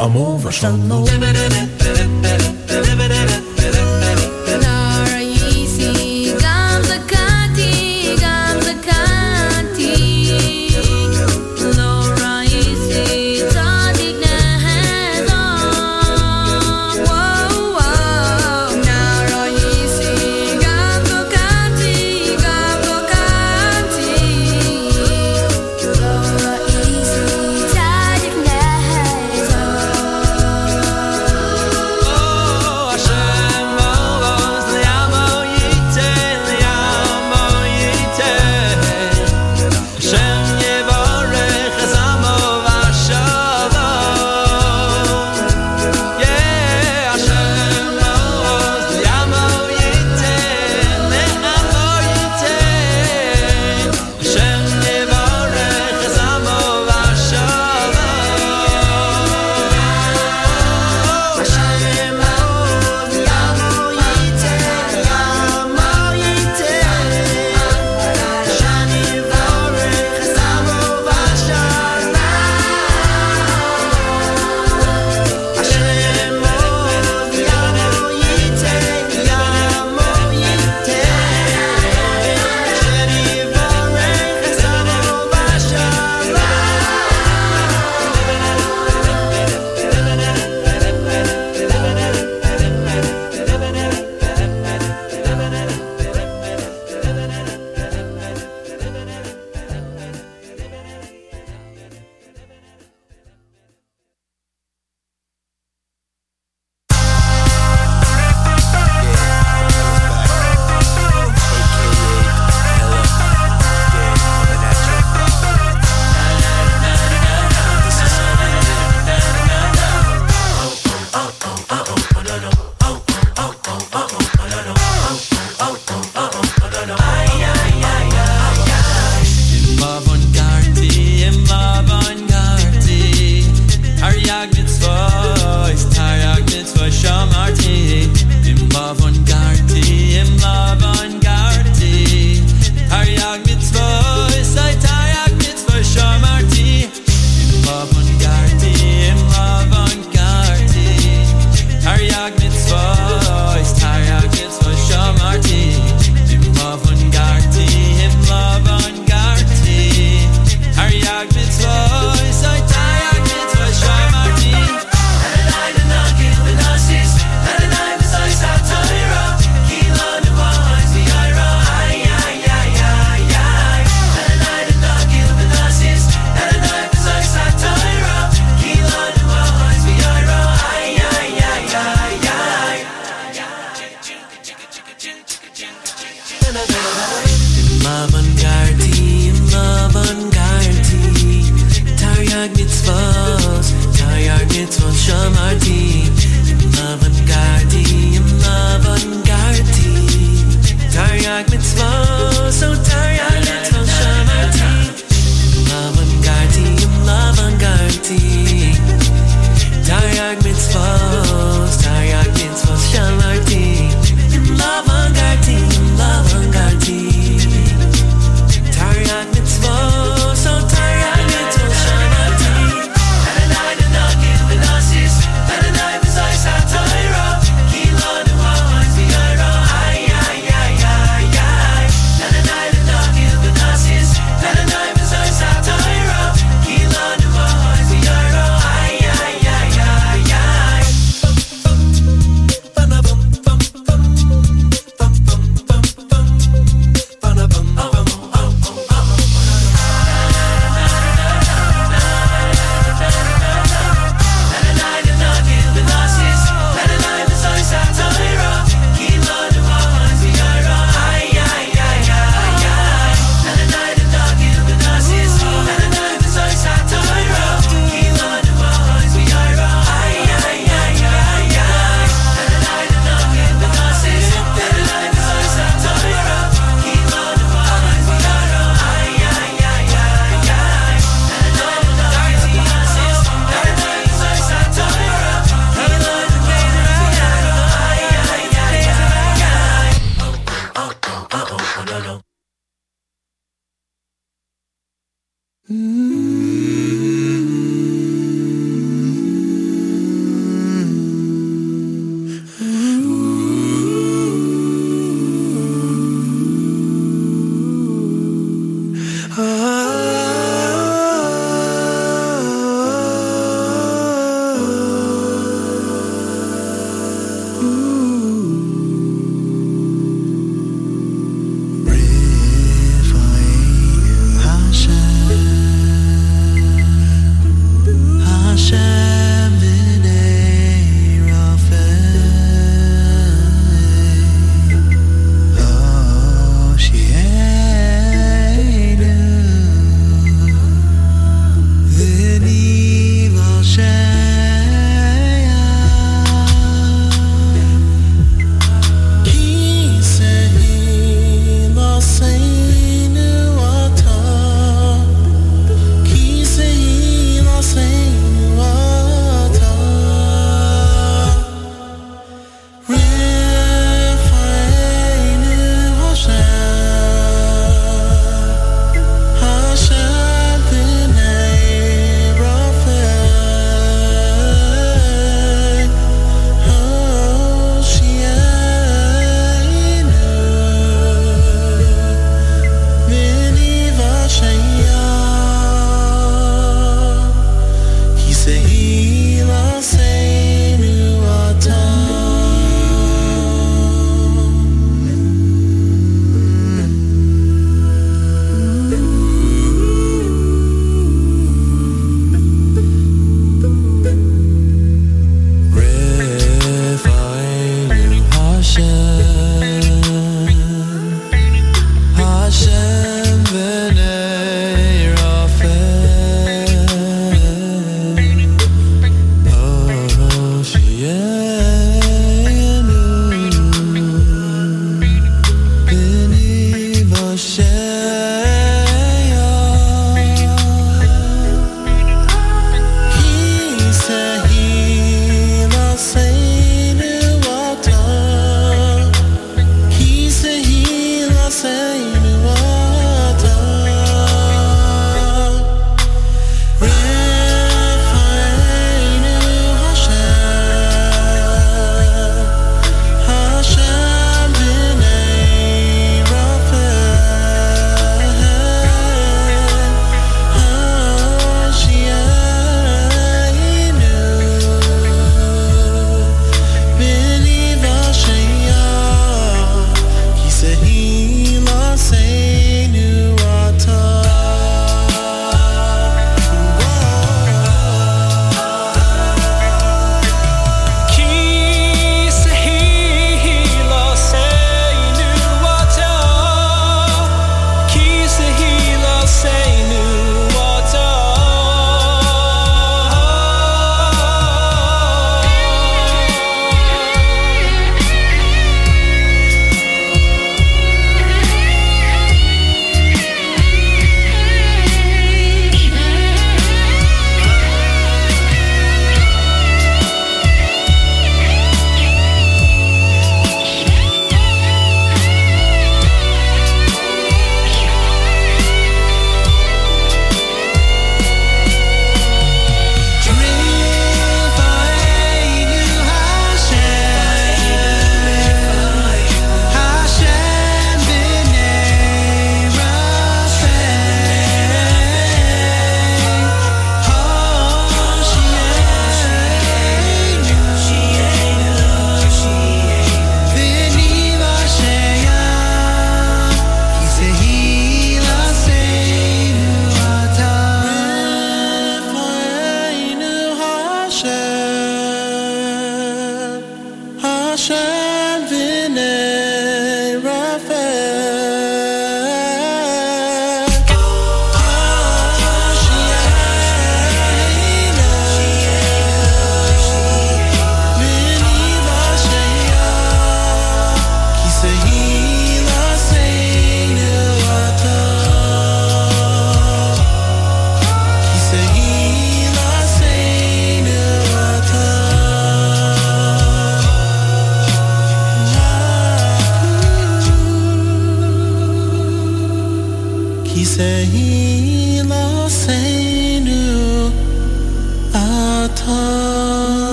I'm over shallow.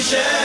Ika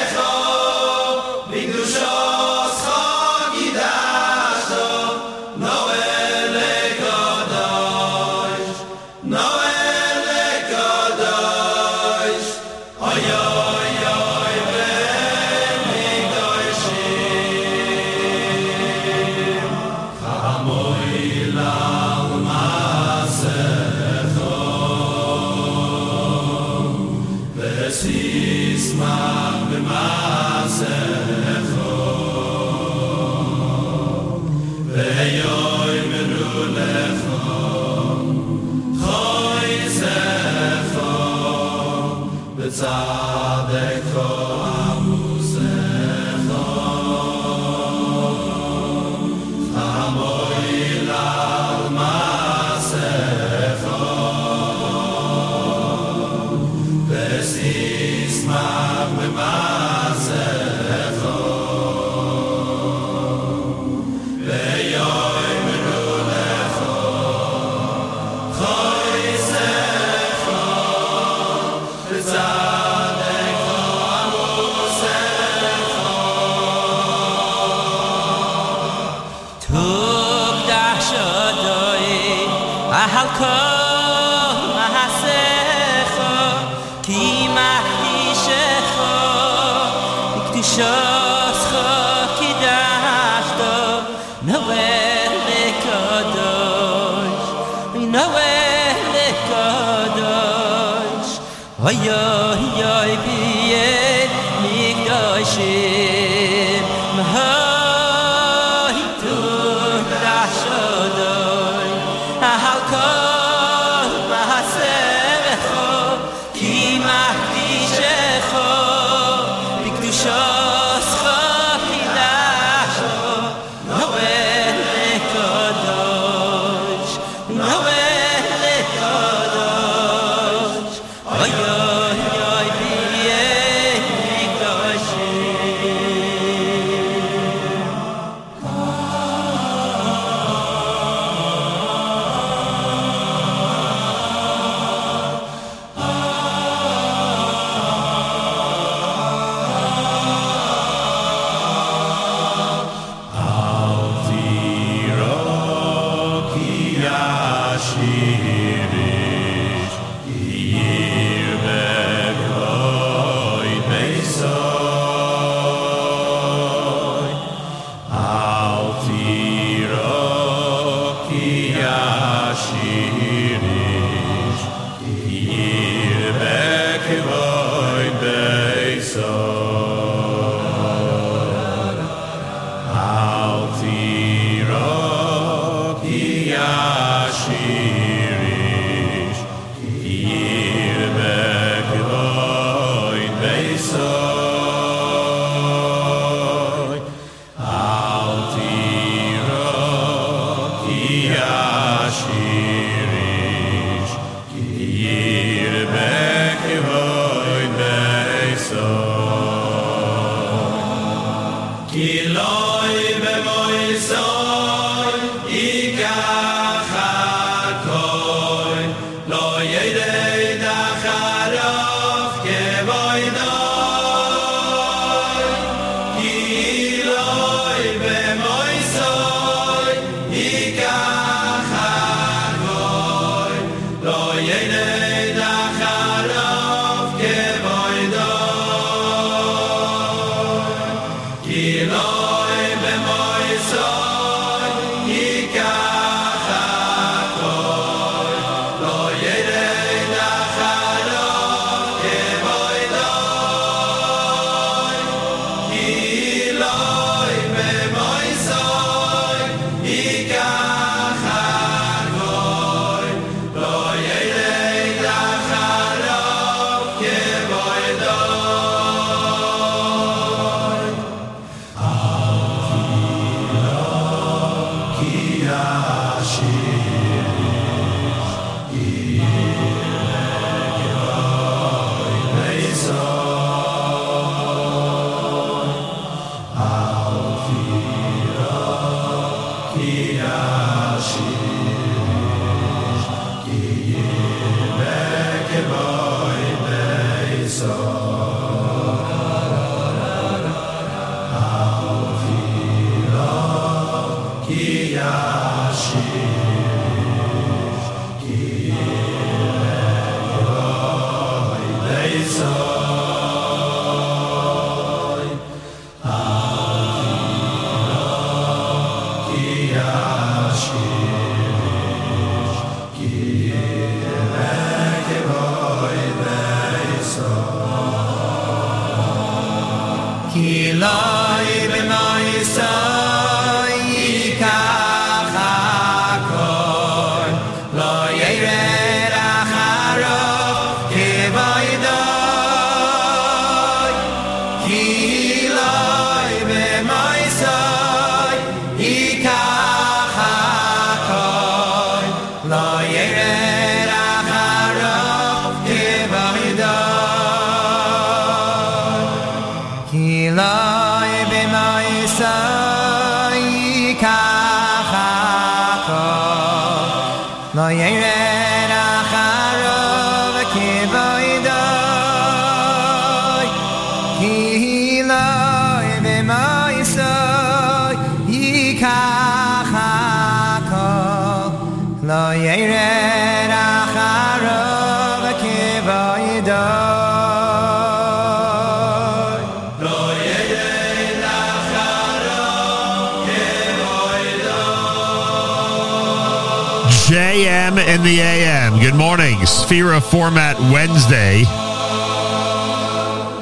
Good morning. Sefira Format Wednesday.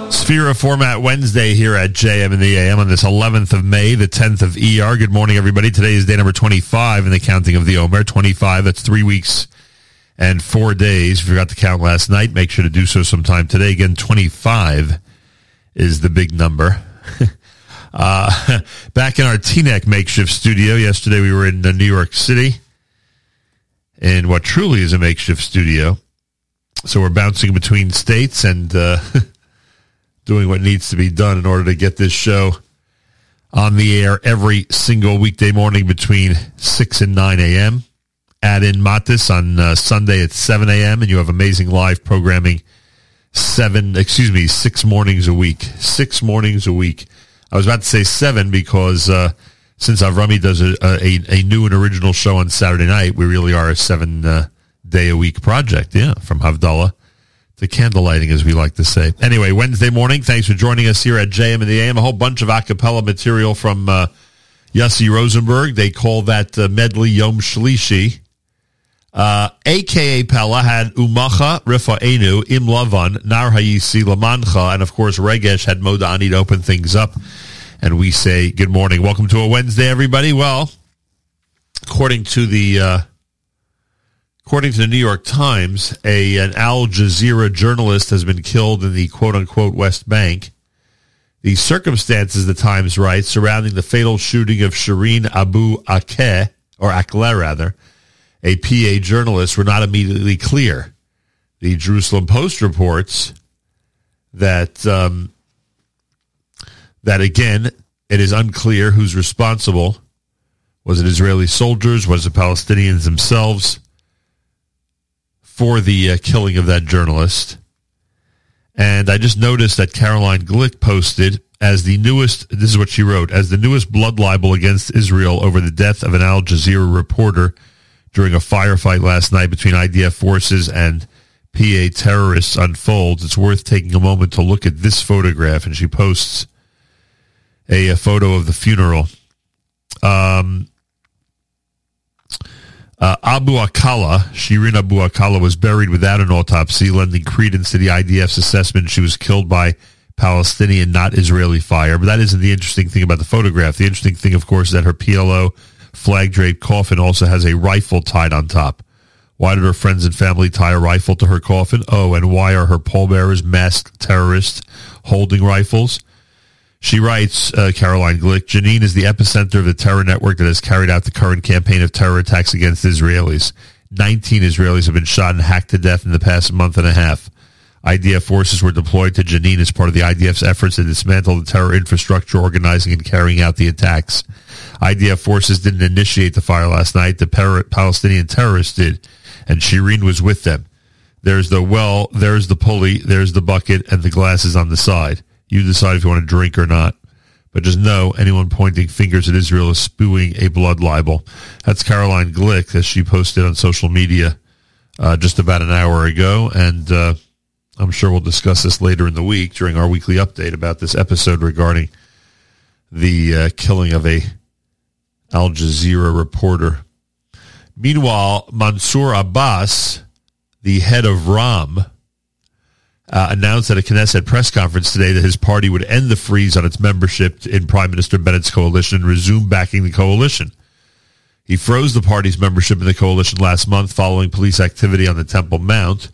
Sefira Format Wednesday here at JM in the AM on this 11th of May, the 10th of ER. Good morning, everybody. Today is day number 25 in the counting of the Omer. 25, that's three weeks and four days. If you forgot to count last night, make sure to do so sometime today. Again, 25 is the big number. uh, back in our Teaneck makeshift studio. Yesterday we were in New York City in what truly is a makeshift studio. So we're bouncing between states and uh, doing what needs to be done in order to get this show on the air every single weekday morning between 6 and 9 a.m. Add in Matis on uh, Sunday at 7 a.m. and you have amazing live programming seven, excuse me, six mornings a week. Six mornings a week. I was about to say seven because uh, since Avrami does a, a, a, new and original show on Saturday night, we really are a seven uh, day a week project. Yeah, from Havdalah to candlelighting, as we like to say. Anyway, Wednesday morning, thanks for joining us here at JM and the AM. A whole bunch of acapella material from uh, Yossi Rosenberg. They call that uh, medley Yom Shlishi. Uh, AKA Pella had Umacha, Rifa'enu, Im Lavan, Nar Hayisi, Lamancha, and of course Regesh had Modani to open things up and we say good morning. Welcome to a Wednesday, everybody. Well, according to the uh, according to the New York Times, a an Al Jazeera journalist has been killed in the quote unquote West Bank. The circumstances, the Times writes, surrounding the fatal shooting of Shireen Abu Akleh, or Akleh rather, a PA journalist, were not immediately clear. The Jerusalem Post reports that um, that again, it is unclear who's responsible. Was it Israeli soldiers? Was it Palestinians themselves for the uh, killing of that journalist? And I just noticed that Caroline Glick posted as the newest, this is what she wrote, as the newest blood libel against Israel over the death of an Al Jazeera reporter during a firefight last night between IDF forces and PA terrorists unfolds. It's worth taking a moment to look at this photograph. And she posts a, a photo of the funeral. Um, uh, Abu Akala, Shirin Abu Akala, was buried without an autopsy, lending credence to the IDF's assessment she was killed by Palestinian, not Israeli fire. But that isn't the interesting thing about the photograph. The interesting thing, of course, is that her PLO flag draped coffin also has a rifle tied on top. Why did her friends and family tie a rifle to her coffin? Oh, and why are her pallbearers masked terrorists holding rifles? She writes, uh, Caroline Glick, Jenin is the epicenter of the terror network that has carried out the current campaign of terror attacks against Israelis. 19 Israelis have been shot and hacked to death in the past month and a half. IDF forces were deployed to Jenin as part of the IDF's efforts to dismantle the terror infrastructure organizing and carrying out the attacks. IDF forces didn't initiate the fire last night. The Palestinian terrorists did, and Shireen was with them. There's the well, there's the pulley, there's the bucket, and the glasses on the side. You decide if you want to drink or not. But just know anyone pointing fingers at Israel is spewing a blood libel. That's Caroline Glick, as she posted on social media uh, just about an hour ago. And uh, I'm sure we'll discuss this later in the week during our weekly update about this episode regarding the uh, killing of a Al Jazeera reporter. Meanwhile, Mansour Abbas, the head of Ram, uh, announced at a Knesset press conference today that his party would end the freeze on its membership in Prime Minister Bennett's coalition and resume backing the coalition. He froze the party's membership in the coalition last month following police activity on the Temple Mount.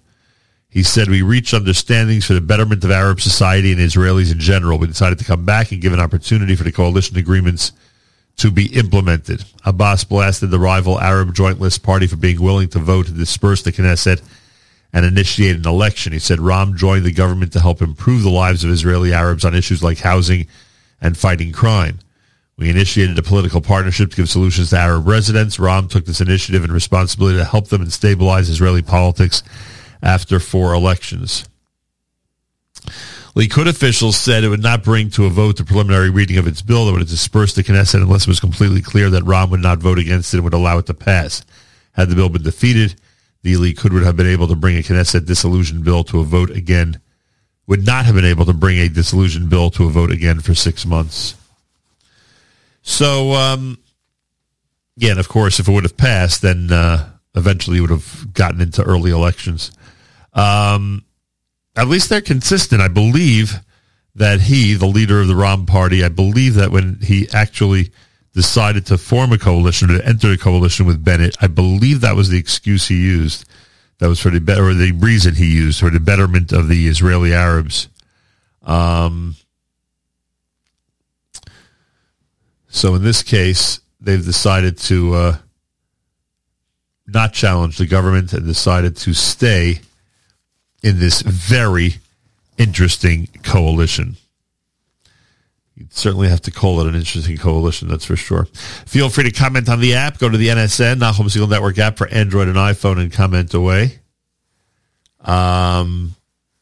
He said, We reached understandings for the betterment of Arab society and Israelis in general. We decided to come back and give an opportunity for the coalition agreements to be implemented. Abbas blasted the rival Arab Joint List Party for being willing to vote to disperse the Knesset and initiate an election. He said Ram joined the government to help improve the lives of Israeli Arabs on issues like housing and fighting crime. We initiated a political partnership to give solutions to Arab residents. Ram took this initiative and responsibility to help them and stabilize Israeli politics after four elections. Likud officials said it would not bring to a vote the preliminary reading of its bill that would disperse the Knesset unless it was completely clear that Ram would not vote against it and would allow it to pass. Had the bill been defeated, the Likud would have been able to bring a Knesset dissolution bill to a vote again, would not have been able to bring a dissolution bill to a vote again for six months. So, um, yeah, and of course, if it would have passed, then uh, eventually it would have gotten into early elections. Um, at least they're consistent. I believe that he, the leader of the Ram party, I believe that when he actually decided to form a coalition or to enter a coalition with Bennett, I believe that was the excuse he used. That was for the better, or the reason he used for the betterment of the Israeli Arabs. Um, so in this case, they've decided to uh, not challenge the government and decided to stay in this very interesting coalition. You'd certainly have to call it an interesting coalition, that's for sure. Feel free to comment on the app. Go to the NSN, Nachum Segal Network app for Android and iPhone and comment away. Um,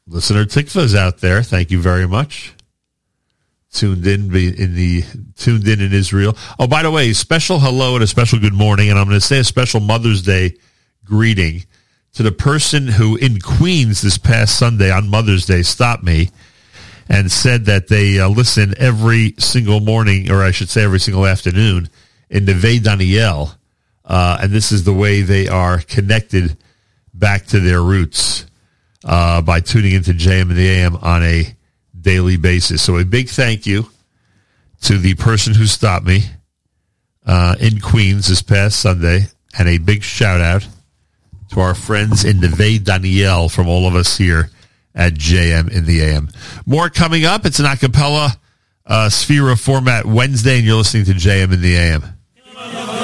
listener Tikva is out there. Thank you very much. Tuned in in the tuned in in Israel. Oh, by the way, special hello and a special good morning, and I'm going to say a special Mother's Day greeting to the person who in Queens this past Sunday on Mother's Day stopped me and said that they uh, listen every single morning, or I should say every single afternoon, in Neve Daniel. Uh, and this is the way they are connected back to their roots uh, by tuning into JM and the AM on a daily basis. So a big thank you to the person who stopped me uh, in Queens this past Sunday, and a big shout out to our friends in Neve Daniel from all of us here at JM in the AM. More coming up. It's an acapella uh, Sefira format Wednesday, and you're listening to JM in the AM.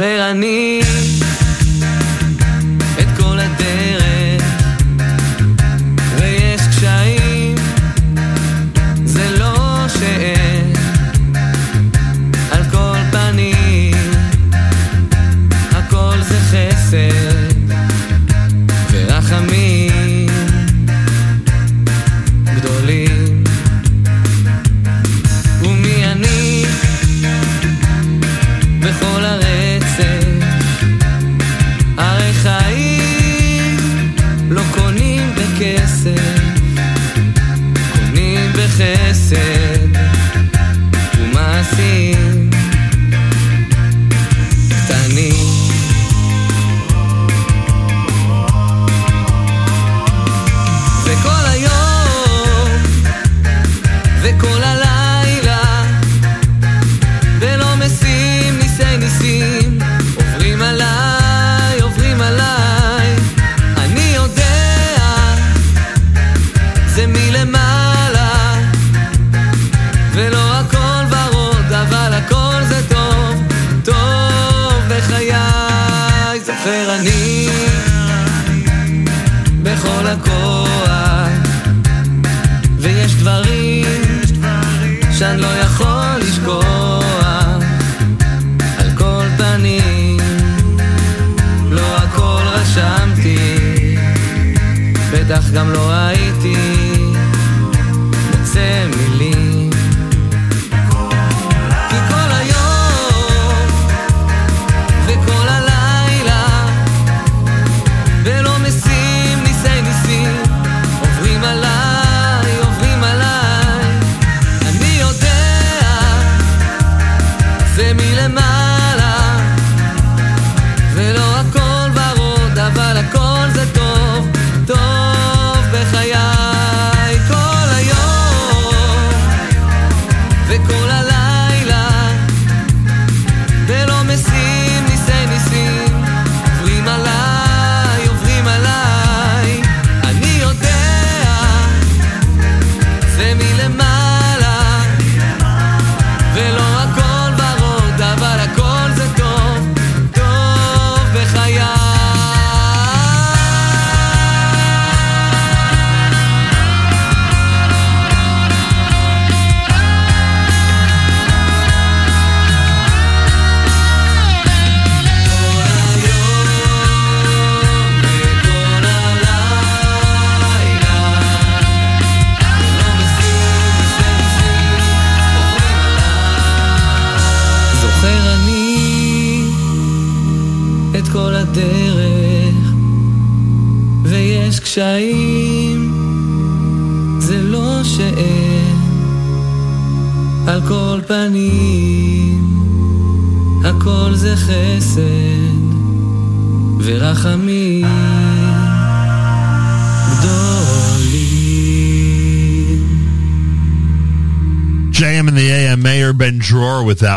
זוכר אני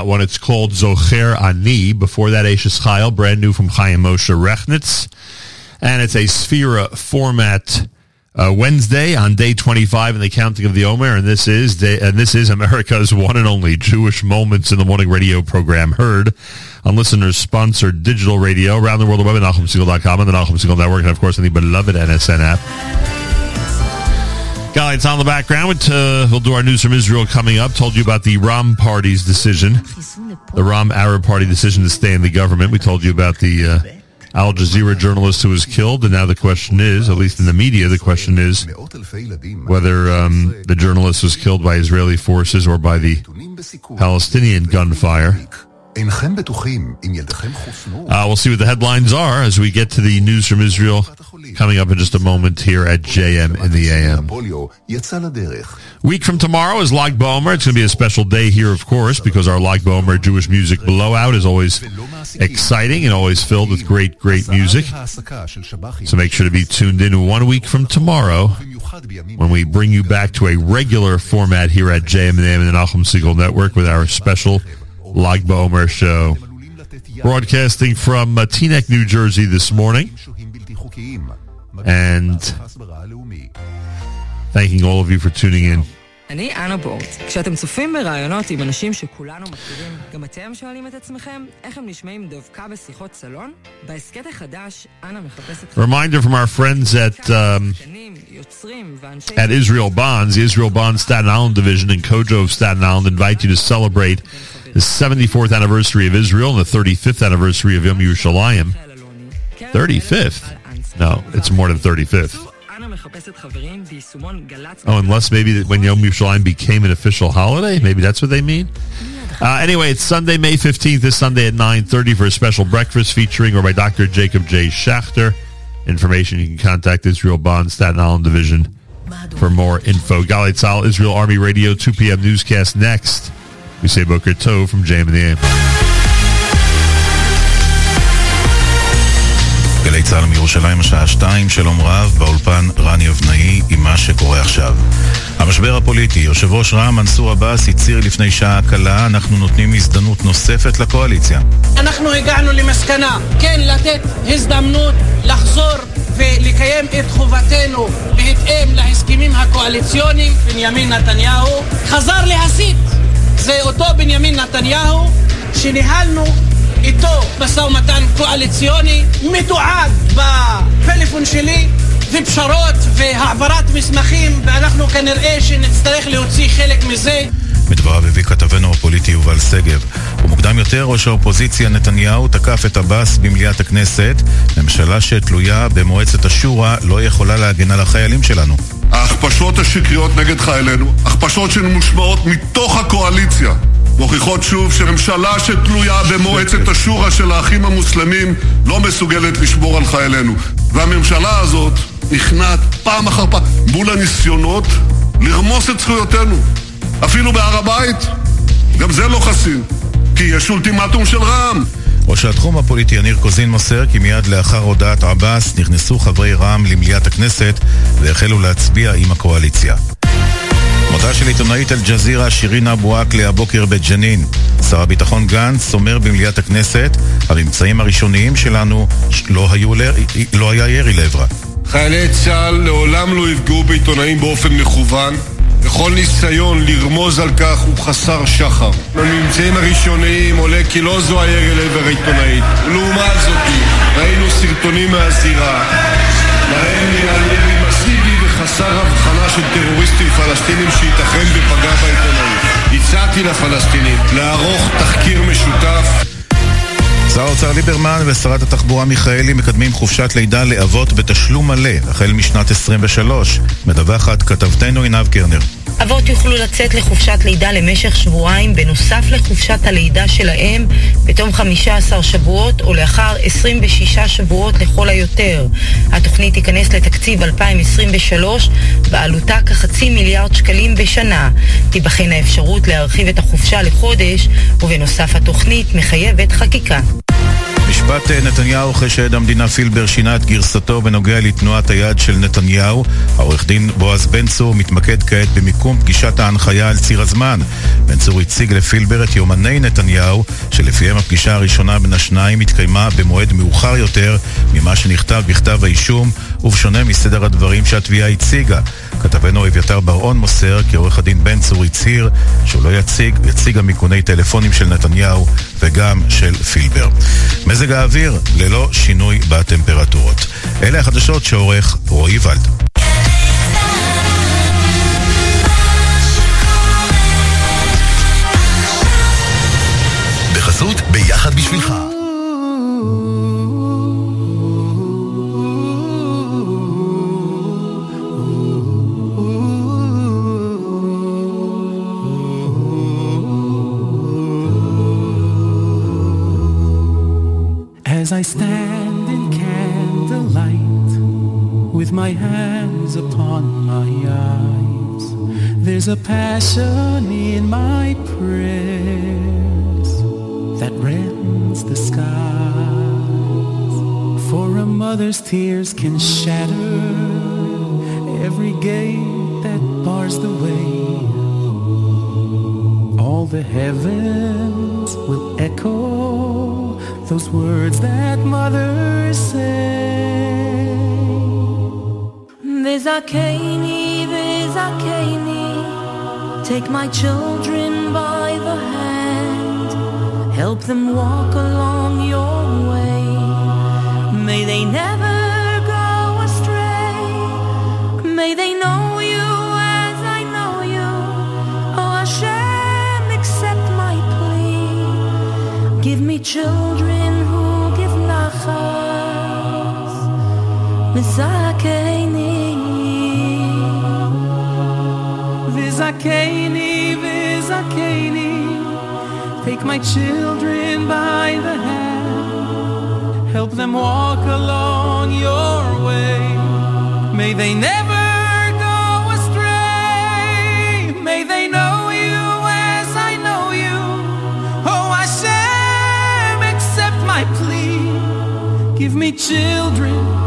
that one. It's called Zocher Ani. Before that, Eishes Chayil, brand new from Chaim Moshe Rechnitz. And it's a Sefira format uh, Wednesday on day 25 in the counting of the Omer, and this is day, and this is America's one and only Jewish Moments in the Morning radio program heard on listeners-sponsored digital radio around the world the web at and the Nachum Segal Network, and of course on the beloved NSN app. It's on the background. Uh, we'll do our news from Israel coming up. Told you about the Ra'am Party's decision, the Ra'am Arab Party decision to stay in the government. We told you about the uh, Al Jazeera journalist who was killed, and now the question is, at least in the media, the question is whether um, the journalist was killed by Israeli forces or by the Palestinian gunfire. Uh, we'll see what the headlines are as we get to the news from Israel coming up in just a moment here at JM in the AM. Week from tomorrow is Lag BaOmer. It's going to be a special day here, of course, because our Lag BaOmer Jewish music blowout is always exciting and always filled with great, great music. So make sure to be tuned in one week from tomorrow when we bring you back to a regular format here at JM in the and the Nachum Segal Network with our special Lag BaOmer show. Broadcasting from Teaneck, New Jersey this morning. And thanking all of you for tuning in. אני אנה בורט. כשאתם צופים בראיונות עם אנשים שכולנו מכירים, גם אתם שואלים את עצמכם איך הם נשמעים בשיחות סלון? בהסכת החדש, אנה מחפשת... Reminder from our friends at, um, at Israel Bonds, the Israel Bonds Staten Island Division and COJO of Staten Island invite you to celebrate the 74th anniversary of Israel and the 35th anniversary of Yom Yerushalayim. 35th? No, it's more than 35th. Oh, unless maybe when Yom Yerushalayim became an official holiday, maybe that's what they mean. Uh, anyway, it's Sunday, May 15th, this Sunday at 9.30 for a special breakfast featuring or by Dr. Jacob J. Schachter. Information, you can contact Israel Bond Staten Island Division for more info. Galei Tzahal, Israel Army Radio, 2 p.m. newscast next. We say Boker Tov from JM in the AM. השעה שתיים, שלום רב, באולפן רני אבנאי עם מה שקורה עכשיו. המשבר הפוליטי, יושב ראש רע"מ מנסור עבאס הצהיר לפני שעה קלה, אנחנו נותנים הזדמנות נוספת לקואליציה. אנחנו הגענו למסקנה, כן לתת הזדמנות לחזור ולקיים את חובתנו בהתאם להסכמים הקואליציוניים. בנימין נתניהו חזר להסית. זה אותו בנימין נתניהו שניהלנו איתו משא ומתן קואליציוני מתועד בפלאפון שלי ופשרות והעברת מסמכים ואנחנו כנראה שנצטרך להוציא חלק מזה מדבריו הביא כתבנו הפוליטי יובל שגב. ומוקדם יותר ראש האופוזיציה נתניהו תקף את עבאס במליאת הכנסת. ממשלה שתלויה במועצת השורא לא יכולה להגן על החיילים שלנו. ההכפשות השקריות נגד חיילינו, הכפשות שמושמעות מתוך הקואליציה, מוכיחות שוב שממשלה שתלויה במועצת השורא של האחים המוסלמים לא מסוגלת לשמור על חיילינו. והממשלה הזאת נכנעת פעם אחר פעם מול הניסיונות לרמוס את זכויותינו. אפילו בהר הבית, גם זה לא חסין, כי יש אולטימטום של רע"מ. ראש התחום הפוליטי יניר קוזין מוסר כי מיד לאחר הודעת עבאס נכנסו חברי רע"מ למליאת הכנסת והחלו להצביע עם הקואליציה. מותה של עיתונאית אל-ג'זירה שירין אבו עקלה הבוקר בג'נין. שר הביטחון גנץ אומר במליאת הכנסת, הממצאים הראשוניים שלנו לא, היו, לא היה ירי לעברה. חיילי צה"ל לעולם לא יפגעו בעיתונאים באופן מכוון וכל ניסיון לרמוז על כך הוא חסר שחר. בממצאים הראשוניים עולה כי לא זו הירי לעבר העיתונאית. ולעומת זאת, ראינו סרטונים מהזירה, בהם נראה של טרוריסטים פלסטינים שייתכן ופגע בעיתונאית. הצעתי לפלסטינים לערוך תחקיר משותף שר האוצר ליברמן ושרת התחבורה מיכאלי מקדמים חופשת לידה לאבות בתשלום מלא החל משנת 23. מדווחת כתבתנו עינב קרנר. אבות יוכלו לצאת לחופשת לידה למשך שבועיים בנוסף לחופשת הלידה שלהם בתום 15 שבועות או לאחר 26 שבועות לכל היותר. התוכנית תיכנס לתקציב 2023 בעלותה כחצי מיליארד שקלים בשנה. תיבחן האפשרות להרחיב את החופשה לחודש ובנוסף התוכנית מחייבת חקיקה. משפט אה, נתניהו אחרי שעד המדינה פילבר שינה את גרסתו בנוגע לתנועת היד של נתניהו. העורך דין בועז בן צור מתמקד כעת במיקום פגישת ההנחיה על ציר הזמן. בן צור הציג לפילבר את יומני נתניהו, שלפיהם הפגישה הראשונה בין השניים התקיימה במועד מאוחר יותר ממה שנכתב בכתב האישום, ובשונה מסדר הדברים שהתביעה הציגה. כתבנו אביתר בר-און מוסר כי עורך הדין בן צור הצהיר שהוא לא יציג, יציג גם איכוני טלפונים של נתניהו וגם של פילבר. מזג האוויר ללא שינוי בטמפרטורות. אלה החדשות שעורך רועי ולד. ביחד בשבילך there's a passion in my prayers that rends the skies. For a mother's tears can shatter every gate that bars the way. All the heavens will echo those words that mothers say. Vizakeni, Vizakeni, take my children by the hand, help them walk along your way. May they never go astray. May they know you as I know you. Oh Hashem, accept my plea. Give me children who give nachas. Vizakeni. Vizakeni, Vizakeni, take my children by the hand, help them walk along your way. May they never go astray. May they know you as I know you. Oh Hashem, accept my plea. Give me children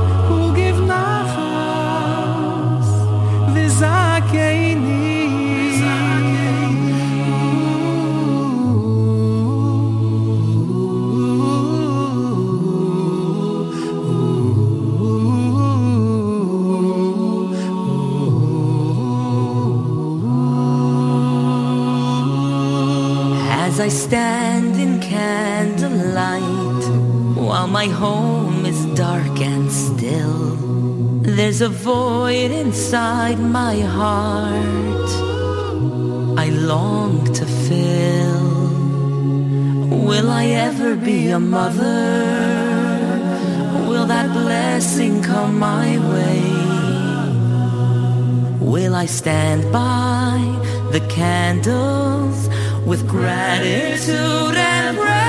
stand in candlelight while my home is dark and still, there's a void inside my heart I long to fill. Will I ever be a mother? Will that blessing come my way? Will I stand by the candles with gratitude and prayer?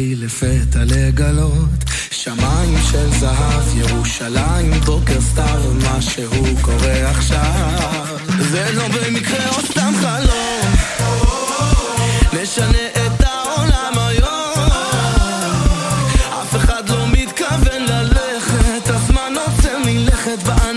מתחיל לפתע לגלות. שמיים של זהב, ירושלים, בוקר סתיו, משהו קורה עכשיו. זה לא במקרה או סתם חלום. נשנה את העולם היום. אף אחד לא מתכוון ללכת הזמן עוצר מלכת בעננים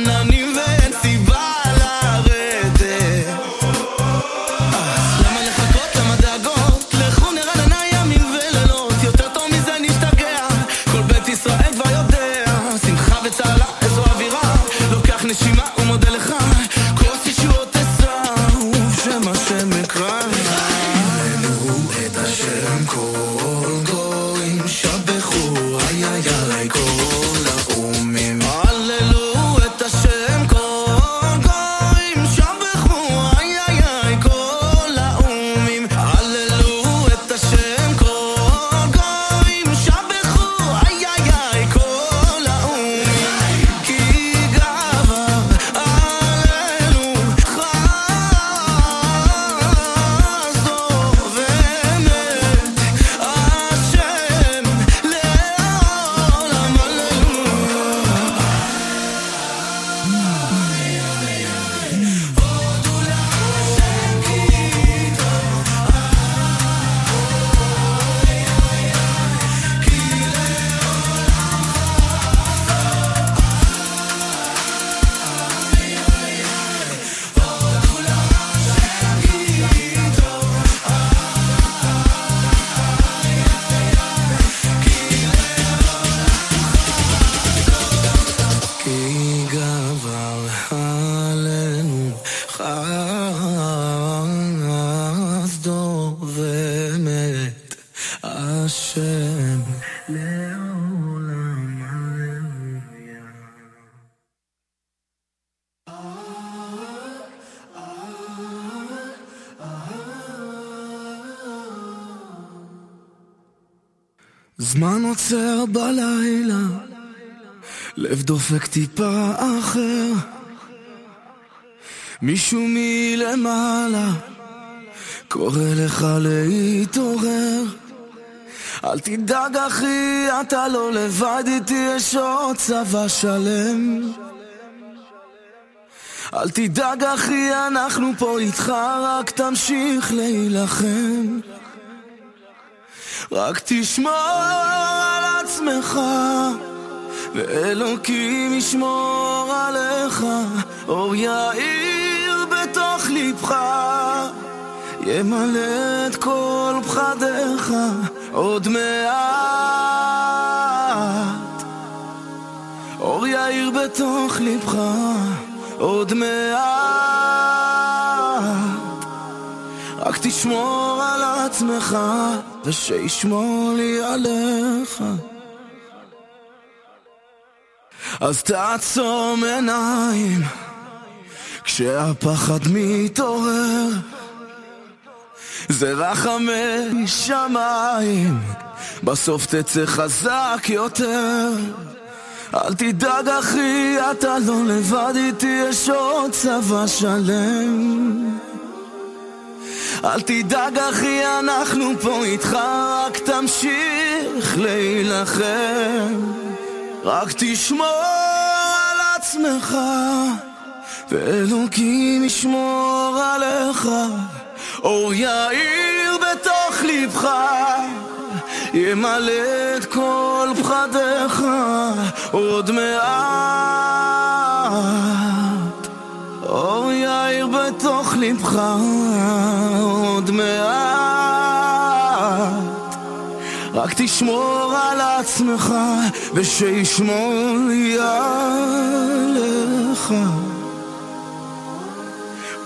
זמן עוצר בלילה לב דופק טיפה אחר. מישהו מלמעלה קורא לך להתעורר. אל תדאג אחי, אתה לא לבד איתי, יש עוד צבא שלם. אל תדאג אחי, אנחנו פה איתך, רק תמשיך להילחם רק תשמור על עצמך ואלוקים ישמור עליך, אור יאיר בתוך ליבך, ימלא את כל פחדיך עוד מעט. אור יאיר בתוך ליבך עוד מעט. רק תשמור על עצמך, ושישמור לי עליך. אז תעצום עיניים כשהפחד מתעורר. זה רחמי שמיים בסוף תצא חזק יותר. אל תדאג אחי, אתה לא לבד איתי, יש עוד צבא שלם אל תדאג אחי, אנחנו פה איתך, רק תמשיך להילחם רק תשמור על עצמך, ואלוקים ישמור עליך. אור יאיר בתוך ליבך, ימלא את כל פחדיך עוד מעט. אור יאיר בתוך ליבך עוד מעט. רק תשמור על עצמך, ושישמור לי עליך.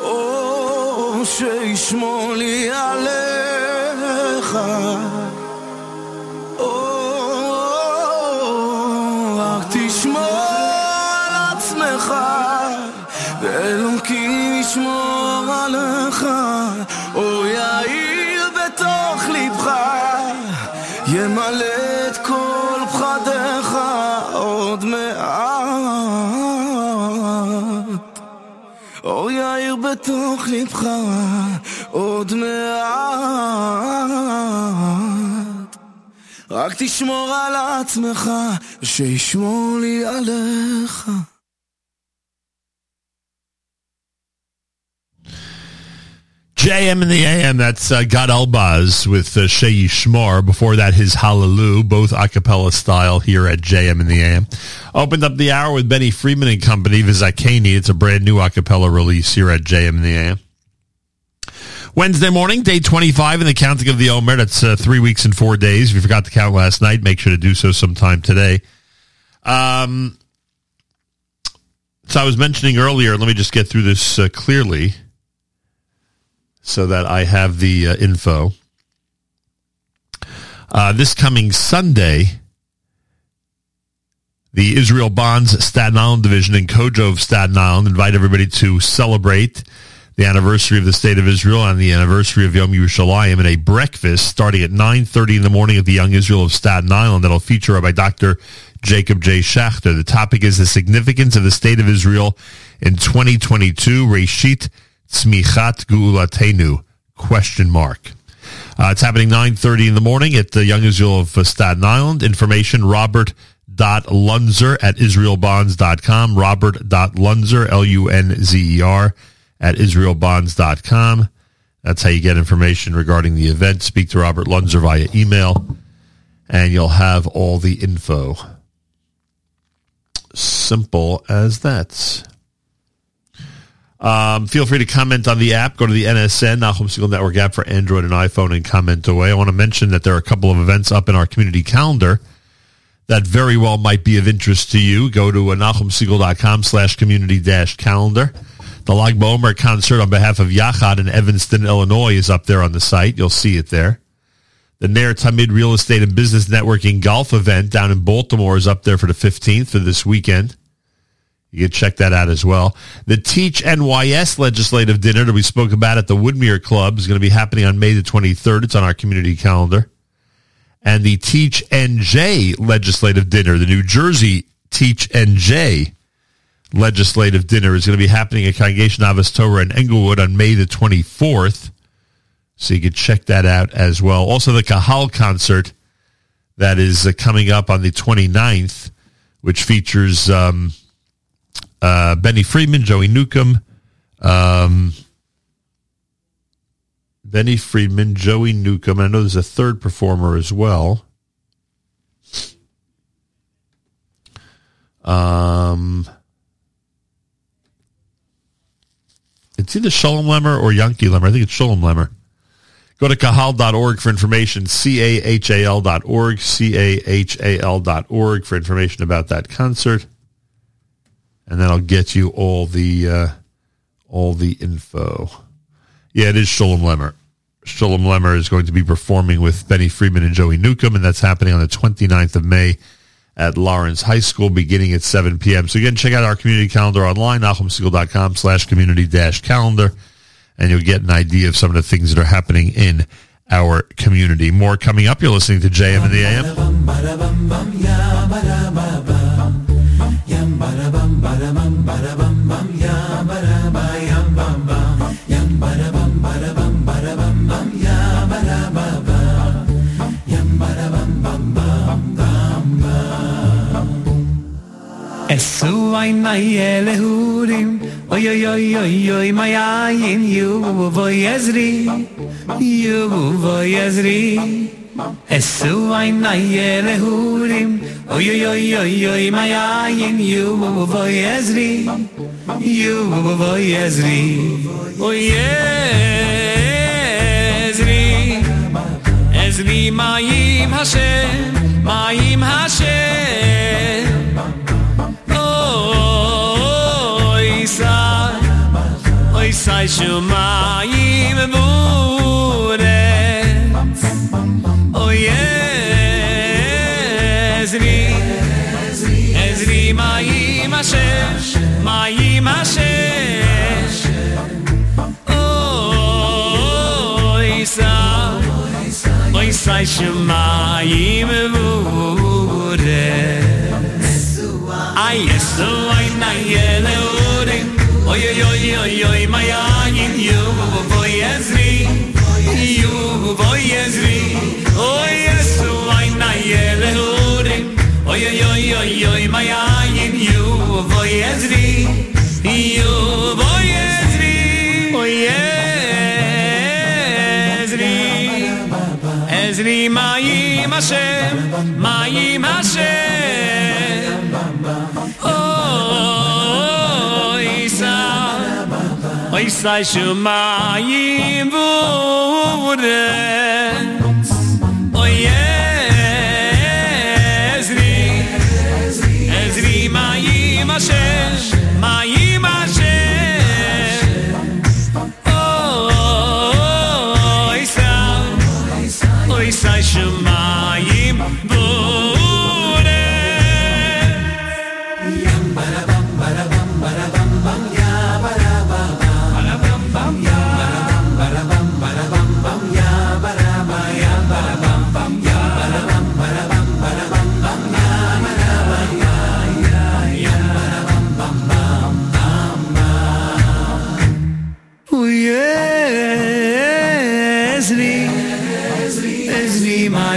או שישמור לי עליך. או, ישמור עליך. או יאיר בתוך ליבך. ימלא את כל פחדיך עוד מעט. אור יאיר בתוך לבך עוד מעט רק תשמור על עצמך שישמור לי עליך JM in the AM, that's uh, Gad Elbaz with uh, Shei Yishmar. Before that, his Hallelujah, both a cappella style here at JM in the AM. Opened up the hour with Benny Friedman and Company, Vizakani. It's a brand new a cappella release here at JM in the AM. Wednesday morning, day 25 in the counting of the Omer. That's uh, three weeks and four days. If you forgot to count last night, make sure to do so sometime today. Um, so I was mentioning earlier, let me just get through this uh, clearly so that I have the uh, info. Uh, this coming Sunday, the Israel Bonds Staten Island Division and COJO Staten Island invite everybody to celebrate the anniversary of the State of Israel and the anniversary of Yom Yerushalayim in a breakfast starting at 9.30 in the morning at the Young Israel of Staten Island that'll feature by Dr. Jacob J. Schachter. The topic is the significance of the State of Israel in 2022, Reshit Tzmichat Geulatenu? Question mark. Uh, it's happening 9.30 in the morning at the Young Israel of uh, Staten Island. Information, robert.lunzer at israelbonds.com. Robert.lunzer, L-U-N-Z-E-R, at israelbonds.com. That's how you get information regarding the event. Speak to Robert Lunzer via email, and you'll have all the info. Simple as that. Um, feel free to comment on the app. Go to the NSN, Nachum Segal Network app for Android and iPhone and comment away. I want to mention that there are a couple of events up in our community calendar that very well might be of interest to you. Go to uh, nachumsegal.com slash community dash calendar. The Lag BaOmer concert on behalf of Yachad in Evanston, Illinois is up there on the site. You'll see it there. The Ner Tamid Real Estate and Business Networking Golf event down in Baltimore is up there for the 15th for this weekend. You can check that out as well. The Teach NYS legislative dinner that we spoke about at the Woodmere Club is going to be happening on May the 23rd. It's on our community calendar. And the Teach NJ legislative dinner, the New Jersey Teach NJ legislative dinner is going to be happening at Congregation Ahavas Torah in Englewood on May the 24th. So you can check that out as well. Also, the CAHAL concert that is uh, coming up on the 29th, which features um, uh, Benny Friedman, Joey Newcomb, um, Benny Friedman, Joey Newcomb. I know there's a third performer as well. Um, it's either Shalom Lemmer or Yankee Lemmer. I think it's Shalom Lemmer. Go to cahal.org for information, C-A-H-A-L dot org, C-A-H-A-L dot org for information about that concert. And then I'll get you all the, uh, all the info. Yeah, it is Shulem Lemmer. Shulem Lemmer is going to be performing with Benny Friedman and Joey Newcomb, and that's happening on the 29th of May at Lawrence High School beginning at 7 p.m. So again, check out our community calendar online, nachumsegal.com slash community dash calendar, and you'll get an idea of some of the things that are happening in our community. More coming up. You're listening to JM in the AM. Esu aynay elehurim Oy oy oy oy oy my ayin you voy ezri? You voy ezri. Esu aynay elehurim Oy oy oy oy oy my ayin you voy ezri? You voy ezri. Oy ezri. Ezri mayim Hashem Mayim Hashem sei scho mai me bude o oh, je es ri es ri mai ma sche mai ma sche oi oh, sa oi oh, sa na yellow Oy oy oy oy oy my anin yo voy ezri yo voy ezri oy esu ay na yele hore oy oy oy oy oy my anin yo voy ezri yo voy ezri oy ezri ezri my imashem my imashem Oysa şumayı vurez O yezri Ezri mayi maşer Mayi maşer Oysa Oysa şumayı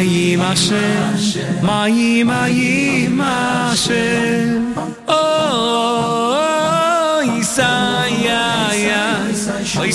yim ashem ma yim ma yim ashem o isa ya ya oi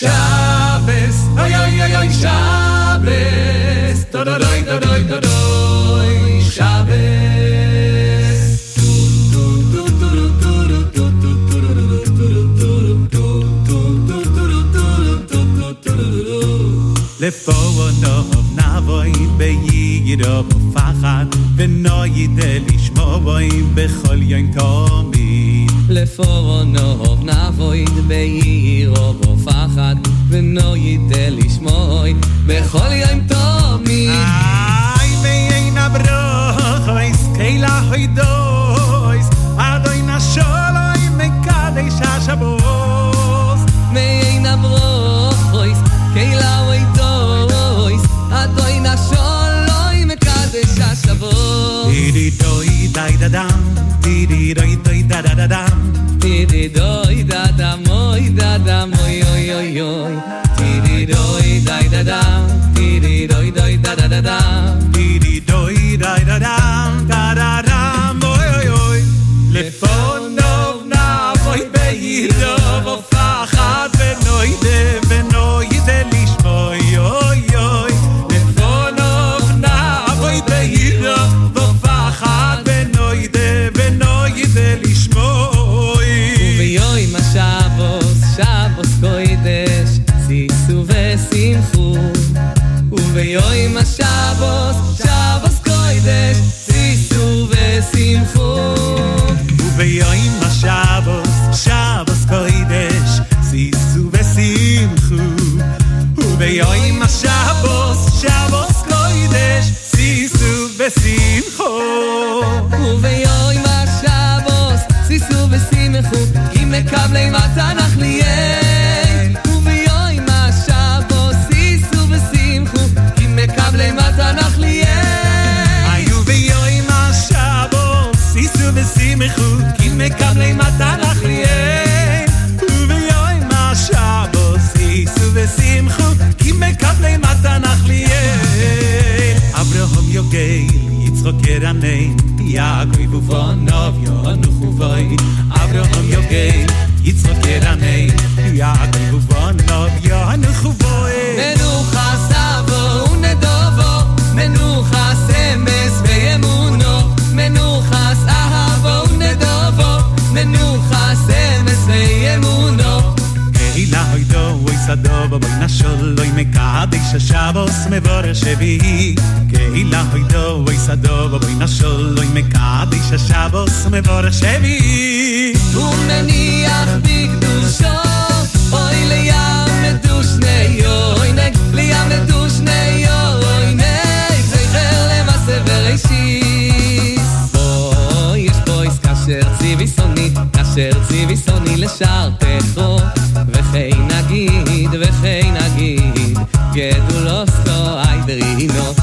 شبس آی آی آی آی شبس دادادای دادای دادای شبس لفوانا نوایی بگیرا فقط به نایی دلیش ما باییم به خالیان تامین لفوانا نوایی بگیرا فقط no yidelish moy bechol yom avos me vor shevi ke ila hoy oy sado oy nashol oy mekadi shavos me vor shevi. Tu meniach bigdusho oy le yam medushne yoy neg le yam medushne yoy neg zeichel lema severeishis bo yesh boys kasher tzivisoni kasher tzivisoni leshartecho oh, vecheinah ballerina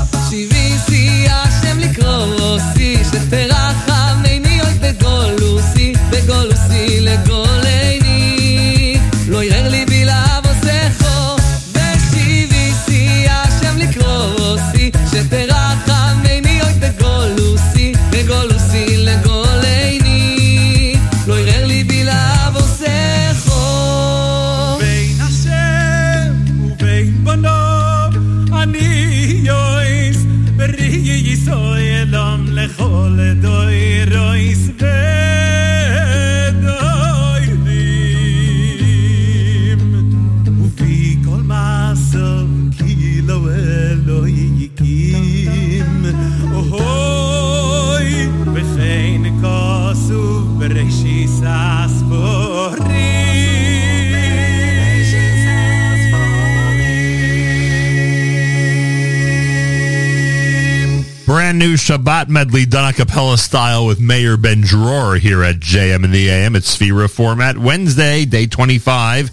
new Shabbat medley done a cappella style with Mayor Ben Dror here at JM in the AM. It's Sefira format. Wednesday, day 25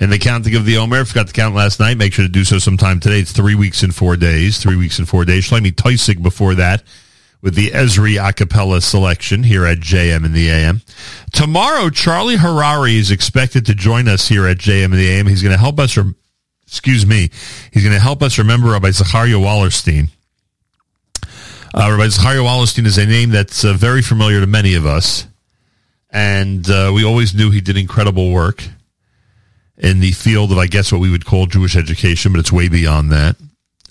in the counting of the Omer. Forgot to count last night. Make sure to do so sometime today. It's three weeks and four days. Three weeks and four days. Shlomi Toisig before that with the Ezri a cappella selection here at JM in the AM. Tomorrow, Charlie Harary is expected to join us here at JM in the AM. He's going to help us, rem- excuse me, he's going to help us remember Rabbi Zachariah Wallerstein. Uh, Rabbi Zachariah Wallerstein is a name that's uh, very familiar to many of us, and uh, we always knew he did incredible work in the field of, I guess, what we would call Jewish education, but it's way beyond that.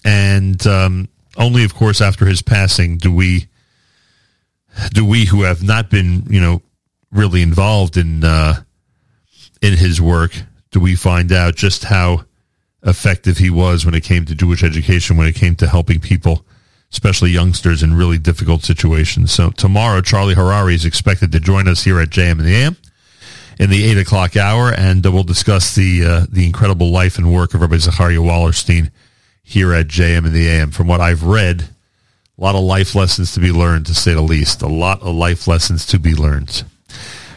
And um, only, of course, after his passing do we do we who have not been, you know, really involved in uh, in his work, do we find out just how effective he was when it came to Jewish education, when it came to helping people especially youngsters in really difficult situations. So tomorrow, Charlie Harary is expected to join us here at JM and the AM in the eight o'clock hour, and uh, we'll discuss the uh, the incredible life and work of Rabbi Zachariah Wallerstein here at JM and the AM. From what I've read, a lot of life lessons to be learned, to say the least. A lot of life lessons to be learned.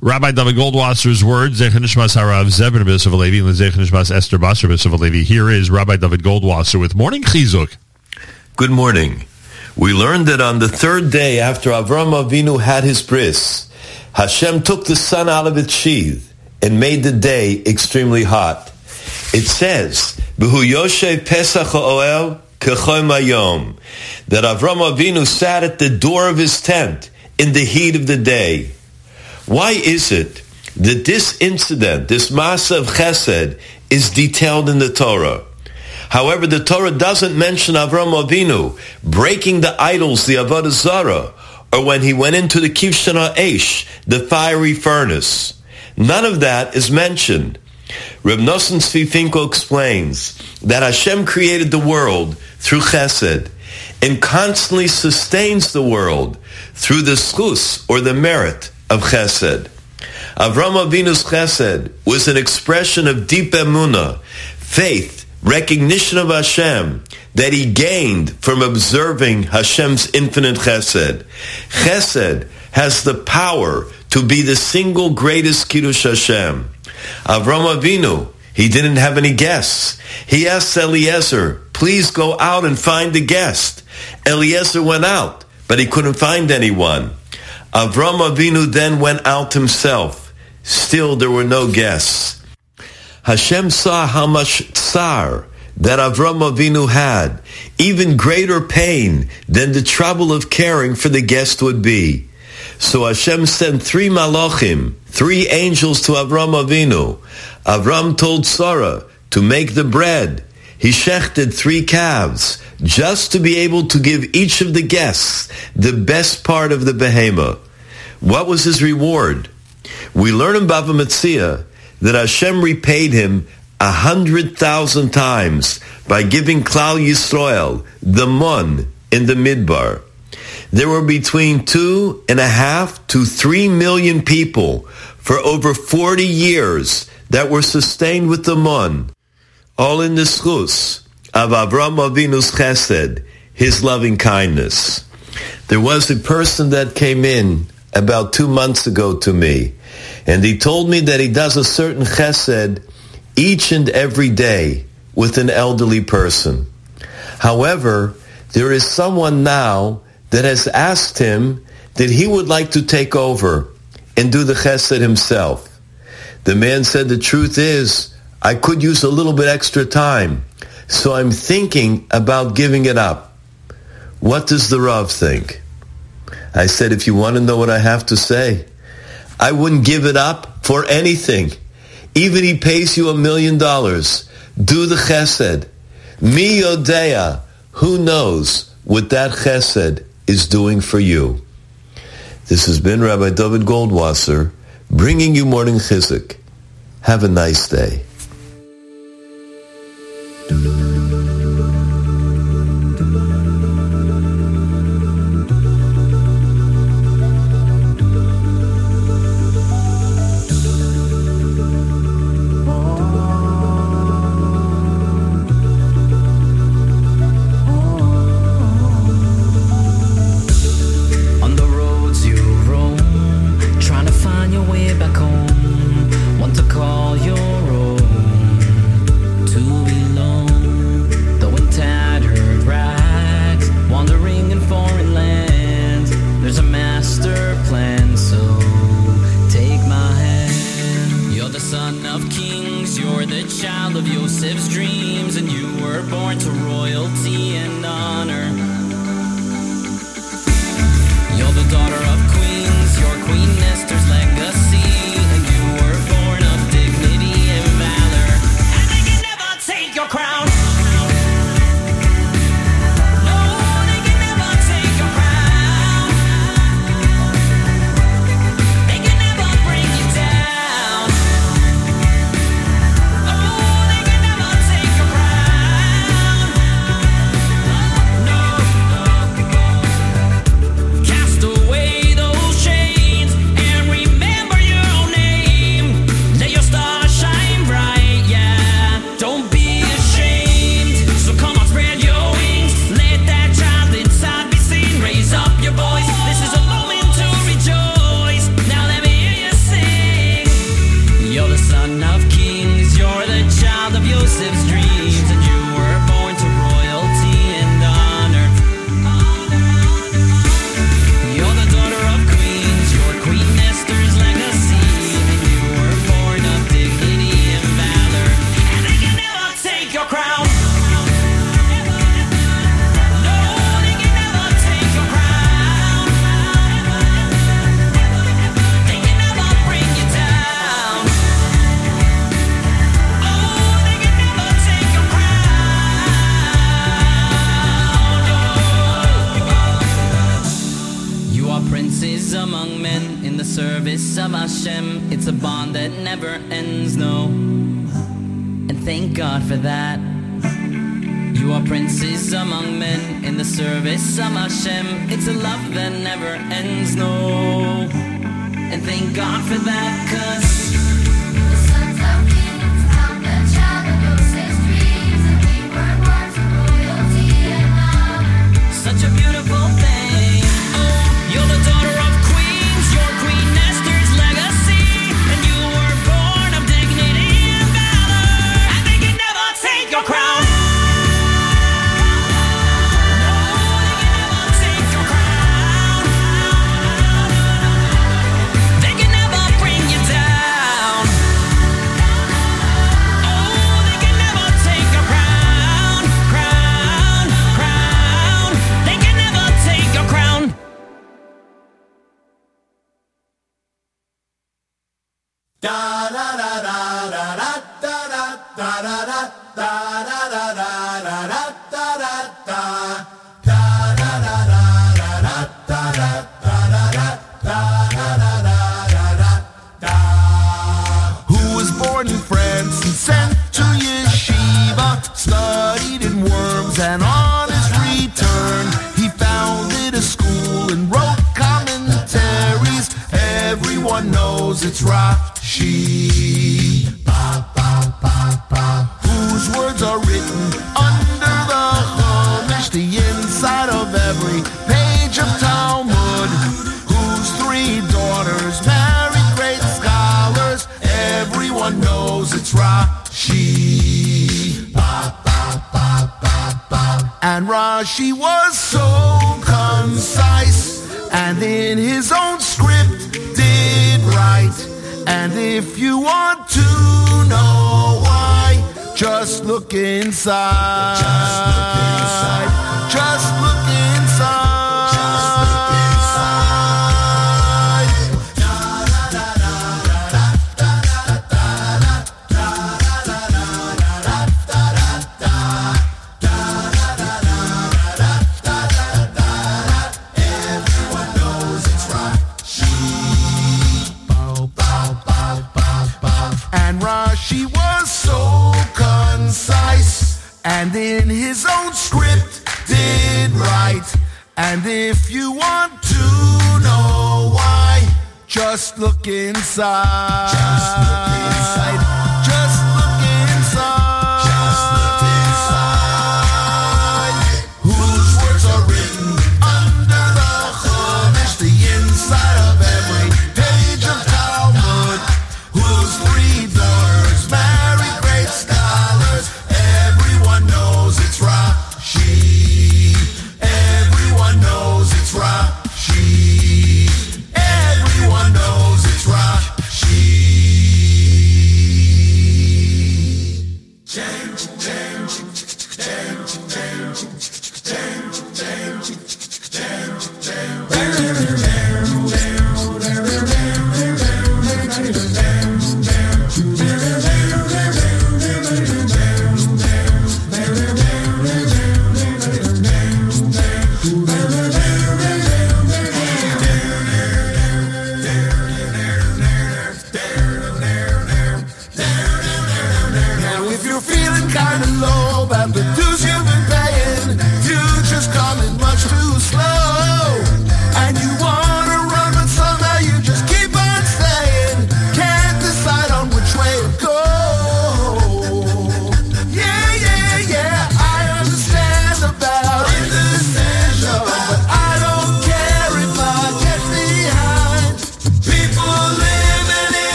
Rabbi David Goldwasser's words, Zech Nishmas Harav Zebin B'Yosef Alevi, and Zech Nishmas Esther Basar B'Yosef Alevi. Here is Rabbi David Goldwasser with Morning Chizuk. Good morning. We learned that on the third day after Avram Avinu had his bris, Hashem took the sun out of its sheath and made the day extremely hot. It says, "B'hu Yoshev Pesach Ha'ohel kechom hayom," that Avram Avinu sat at the door of his tent in the heat of the day. Why is it that this incident, this Masa of Chesed, is detailed in the Torah? However, the Torah doesn't mention Avram Avinu breaking the idols, the Avodah Zarah, or when he went into the Kivshan Aish, the fiery furnace. None of that is mentioned. Reb Nosson Tzvi Finkel explains that Hashem created the world through chesed and constantly sustains the world through the schus, or the merit of chesed. Avram Avinu's chesed was an expression of deep emuna, faith, recognition of Hashem that he gained from observing Hashem's infinite chesed. Chesed has the power to be the single greatest Kiddush Hashem. Avram Avinu, he didn't have any guests. He asked Eliezer, please go out and find a guest. Eliezer went out, but he couldn't find anyone. Avram Avinu then went out himself. Still, there were no guests. Hashem saw how much tsar that Avram Avinu had, even greater pain than the trouble of caring for the guest would be. So Hashem sent three malachim, three angels to Avram Avinu. Avram told Sarah to make the bread. He shechted three calves just to be able to give each of the guests the best part of the behema. What was his reward? We learn in Bava Metzia that Hashem repaid him a hundred thousand times by giving Klal Yisrael the mun in the midbar. There were between two and a half to three million people for over 40 years that were sustained with the mun, all in the schus of Avram Avinu's chesed, his loving kindness. There was a person that came in about two months ago to me, and he told me that he does a certain chesed each and every day with an elderly person. However, there is someone now that has asked him that he would like to take over and do the chesed himself. The man said, the truth is, I could use a little bit extra time, so I'm thinking about giving it up. What does the Rav think? I said, if you want to know what I have to say, I wouldn't give it up for anything. Even he pays you a million dollars. Do the chesed. Mi yodea. Who knows what that chesed is doing for you? This has been Rabbi David Goldwasser bringing you Morning Chizuk. Have a nice day. such a beautiful thing.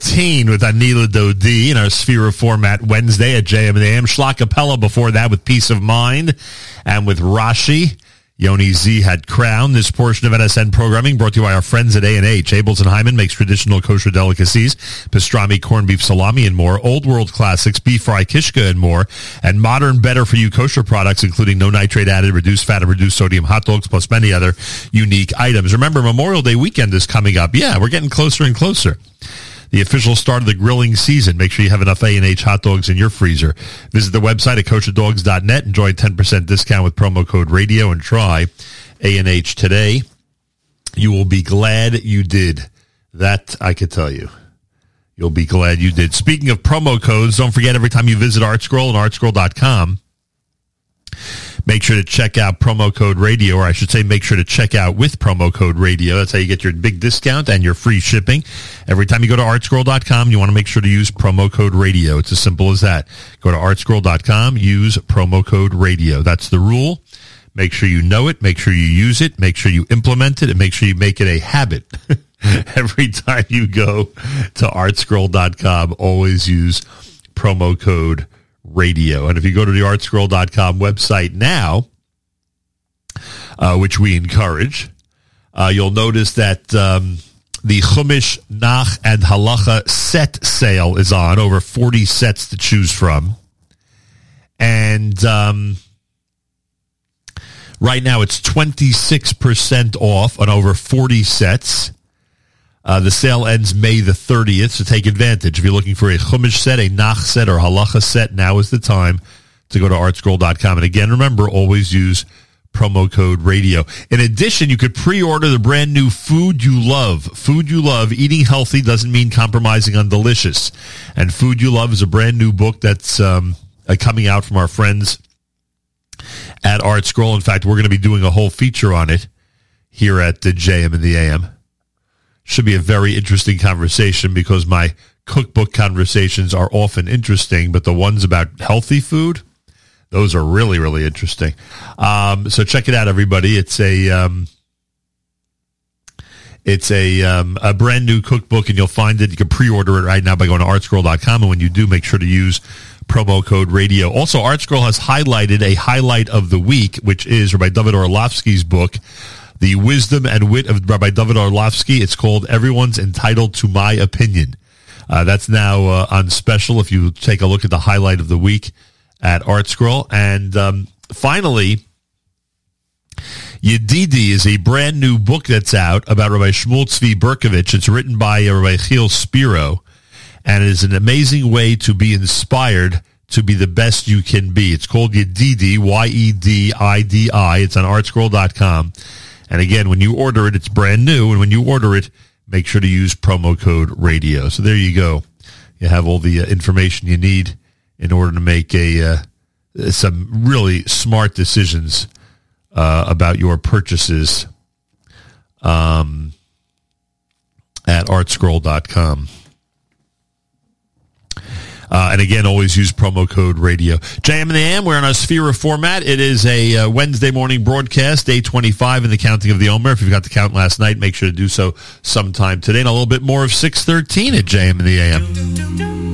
613 with Anila Dodi in our Sefira Format Wednesday at JM and AM. Schlacapella before that with Peace of Mind and with Rashi. Yoni Z had Crown. This portion of NSN programming brought to you by our friends at A&H. Abeles and Heymann makes traditional kosher delicacies, pastrami, corned beef, salami, and more. Old world classics, beef fry, kishka, and more. And modern, better for you kosher products, including no nitrate added, reduced fat, and reduced sodium hot dogs, plus many other unique items. Remember, Memorial Day weekend is coming up. Yeah, we're getting closer and closer the official start of the grilling season. Make sure you have enough A&H hot dogs in your freezer. Visit the website at kosherdogs.net. Enjoy a 10% discount with promo code radio and try A&H today. You will be glad you did. That I could tell you. You'll be glad you did. Speaking of promo codes, don't forget every time you visit ArtScroll and artscroll.com, make sure to check out promo code radio, or I should say make sure to check out with promo code radio. That's how you get your big discount and your free shipping. Every time you go to artscroll.com, you want to make sure to use promo code radio. It's as simple as that. Go to artscroll.com, use promo code radio. That's the rule. Make sure you know it. Make sure you use it. Make sure you implement it and make sure you make it a habit. Every time you go to artscroll.com, always use promo code radio. And if you go to the artscroll.com website now, uh, which we encourage, uh, you'll notice that um, the Chumash, Nach, and Halacha set sale is on. Over 40 sets to choose from. And um, Right now, it's 26% off on over 40 sets. Uh, the sale ends May the 30th, so take advantage. If you're looking for a Chumash set, a Nach set, or Halacha set, now is the time to go to artscroll.com. And again, remember, always use promo code radio. In addition, you could pre-order the brand new Food You Love. Food You Love, eating healthy doesn't mean compromising on delicious. And Food You Love is a brand new book that's um, uh, coming out from our friends at Art Scroll. In fact, we're going to be doing a whole feature on it here at the JM and the AM. Should be a very interesting conversation because my cookbook conversations are often interesting, but the ones about healthy food, those are really, really interesting. Um, so check it out, everybody. It's a um, it's a um, a brand new cookbook, and you'll find it. You can pre-order it right now by going to artscroll.com, and when you do, make sure to use promo code radio. Also, Artscroll has highlighted a highlight of the week, which is Rabbi David Orlofsky's book, The Wisdom and Wit of Rabbi David Orlofsky. It's called Everyone's Entitled to My Opinion. Uh, that's now uh, on special if you take a look at the highlight of the week at Art Scroll. And um, finally, Yedidi is a brand new book that's out about Rabbi Shmuel Tzvi Berkovich. It's written by uh, Rabbi Chil Spiro, and it is an amazing way to be inspired to be the best you can be. It's called Yedidi, Y-E-D-I-D-I. It's on artscroll.com. And again, when you order it, it's brand new. And when you order it, make sure to use promo code radio. So there you go. You have all the uh, information you need in order to make a uh, some really smart decisions uh, about your purchases um, at artscroll.com. Uh, and again, always use promo code radio. JM and the AM, we're on a Sefira format. It is a uh, Wednesday morning broadcast, day 25 in the counting of the Omer. If you've got the count last night, make sure to do so sometime today. And a little bit more of 613 at JM and the AM.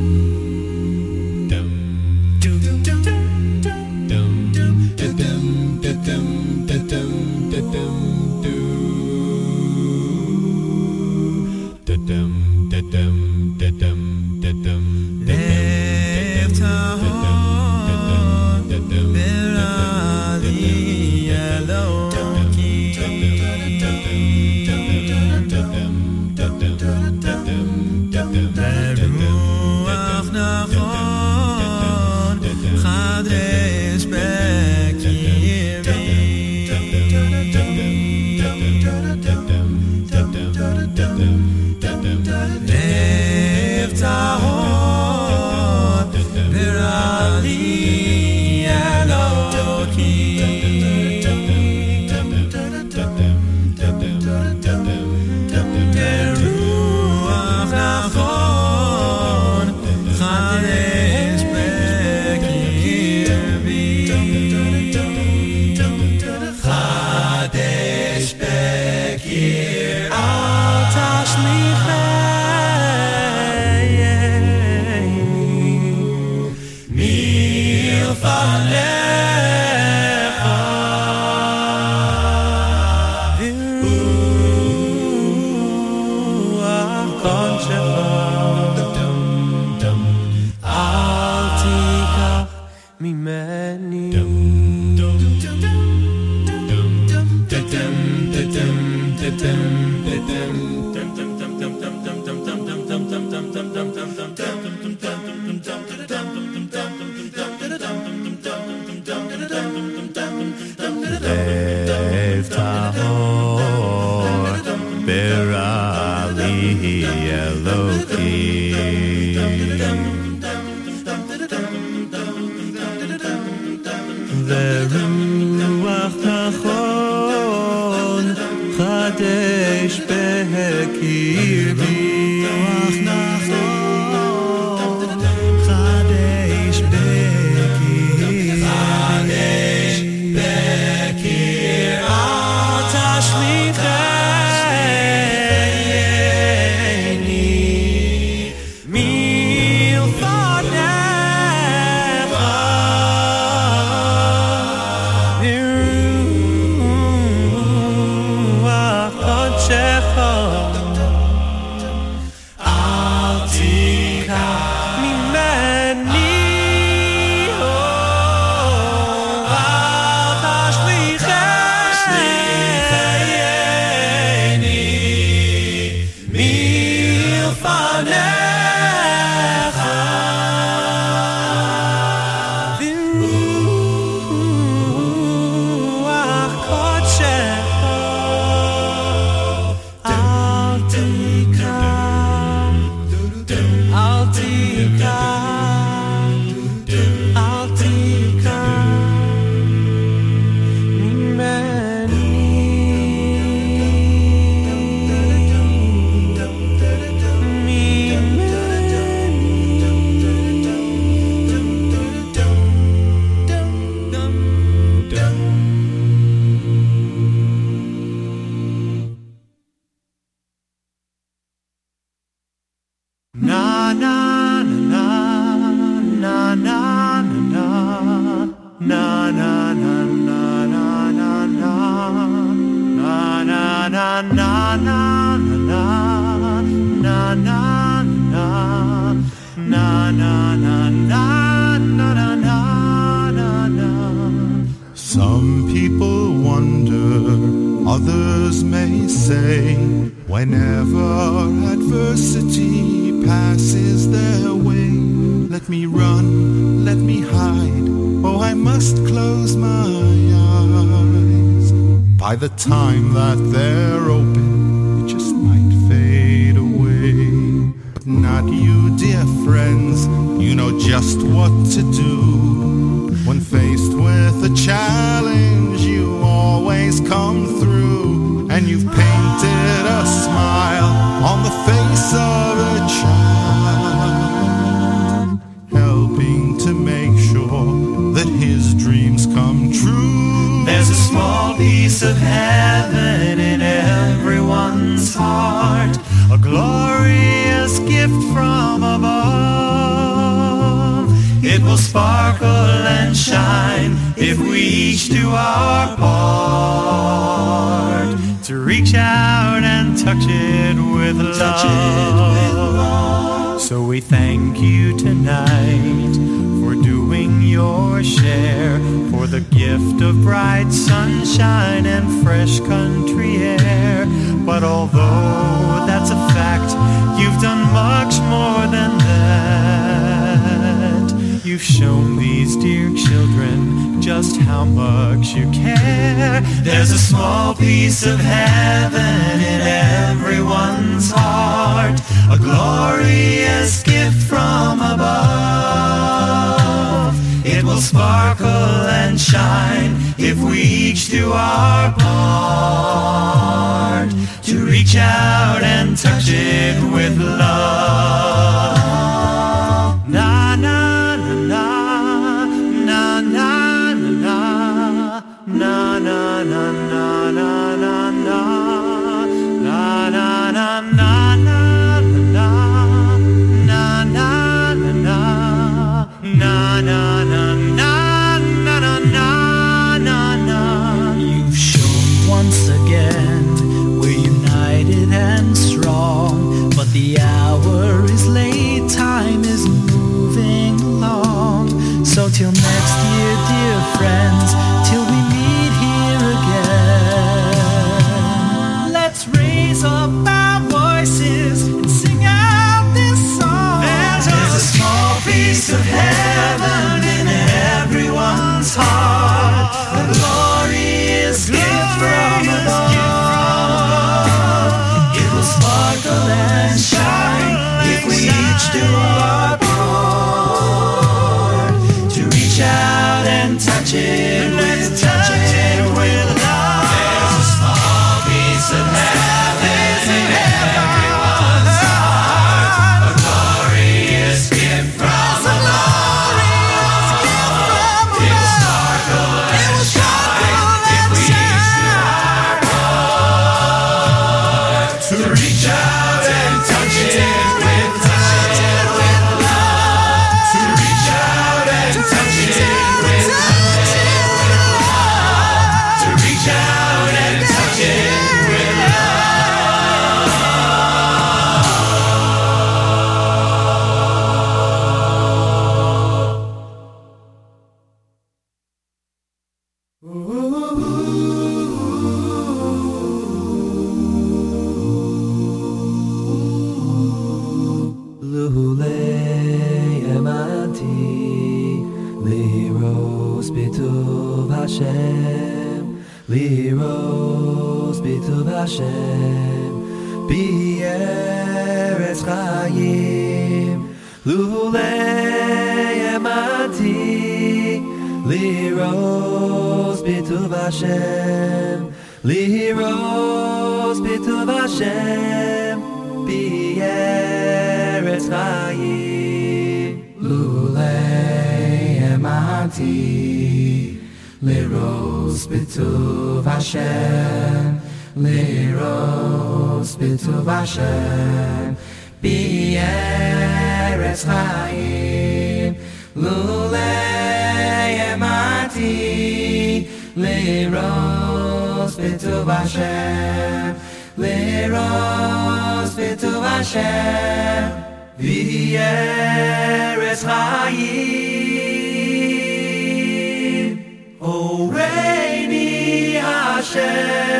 Hashem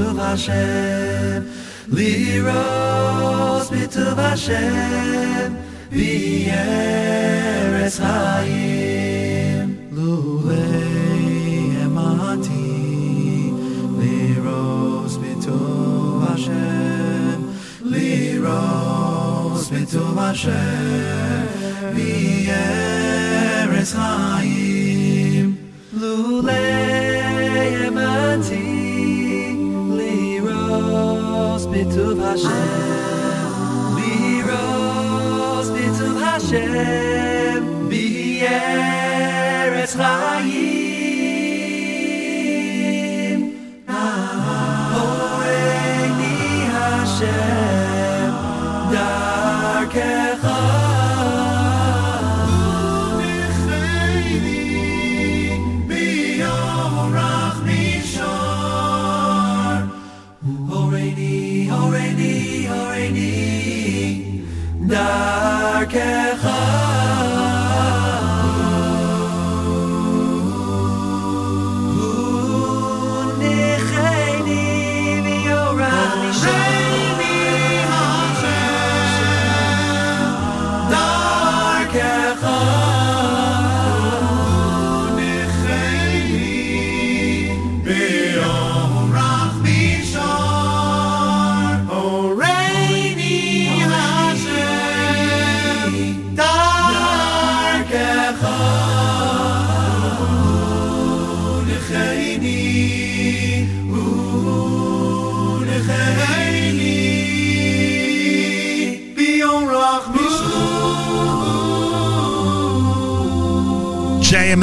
b'tuv Hashem Liros b'tuv Hashem B'yeretz Chaim Lulei emati Liros b'tuv Hashem Liros b'tuv Hashem V'yeretz Chaim Lulei Hashem Liros b'tuv Hashem V'yeretz Chaim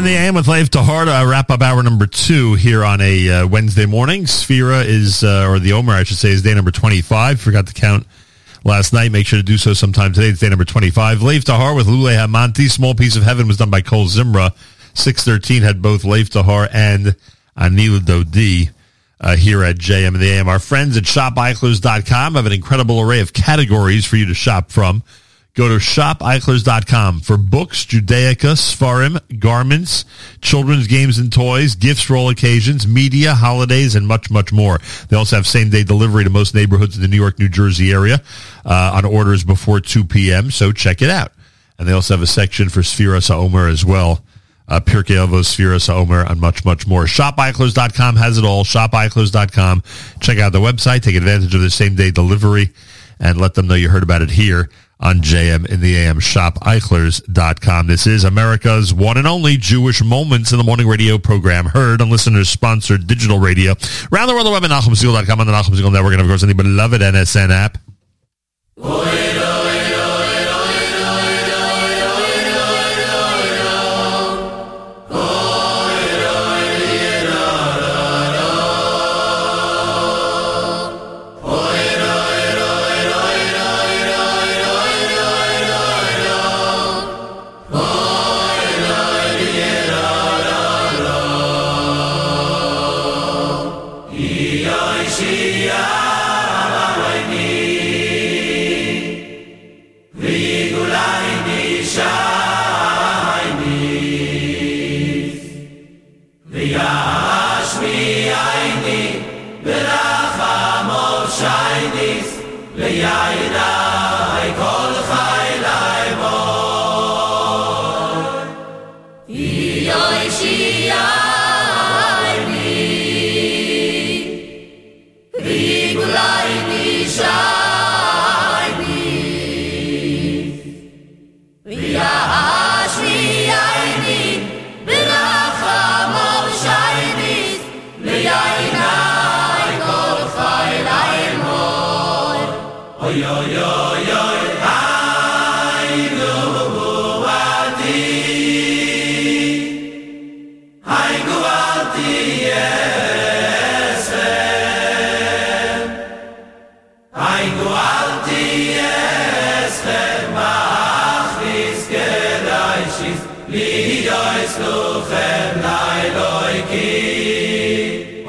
the AM with Lev Tahor to wrap up hour number two here on a uh, Wednesday morning. Sefira is, uh, or the Omer, I should say, is day number 25. Forgot to count last night. Make sure to do so sometime today. It's day number 25. Lev Tahor with Lule Hamanti. Small Piece of Heaven was done by Kol Zimra. 613 had both Lev Tahor and Ani L'Dodi. Uh, here at JM in the AM. Our friends at shopeichlers.com have an incredible array of categories for you to shop from. Go to shopeichlers.com for books, Judaica, Sfarim, garments, children's games and toys, gifts for all occasions, media, holidays, and much, much more. They also have same-day delivery to most neighborhoods in the New York, New Jersey area uh, on orders before 2 p.m., so check it out. And they also have a section for Sefiras HaOmer as well. Uh, Pirkei Avos, Sefiras HaOmer, and much, much more. ShopEichlers.com has it all. ShopEichlers.com. Check out the website. Take advantage of the same-day delivery and let them know you heard about it here on JM in the AM. shop, ShopEichlers.com. This is America's one and only Jewish Moments in the Morning radio program, heard on listeners-sponsored digital radio. Around the world, the web at NachumSegal.com on the Nachum Segal Network, and of course, on the beloved NSN app. Oh, Yoshia,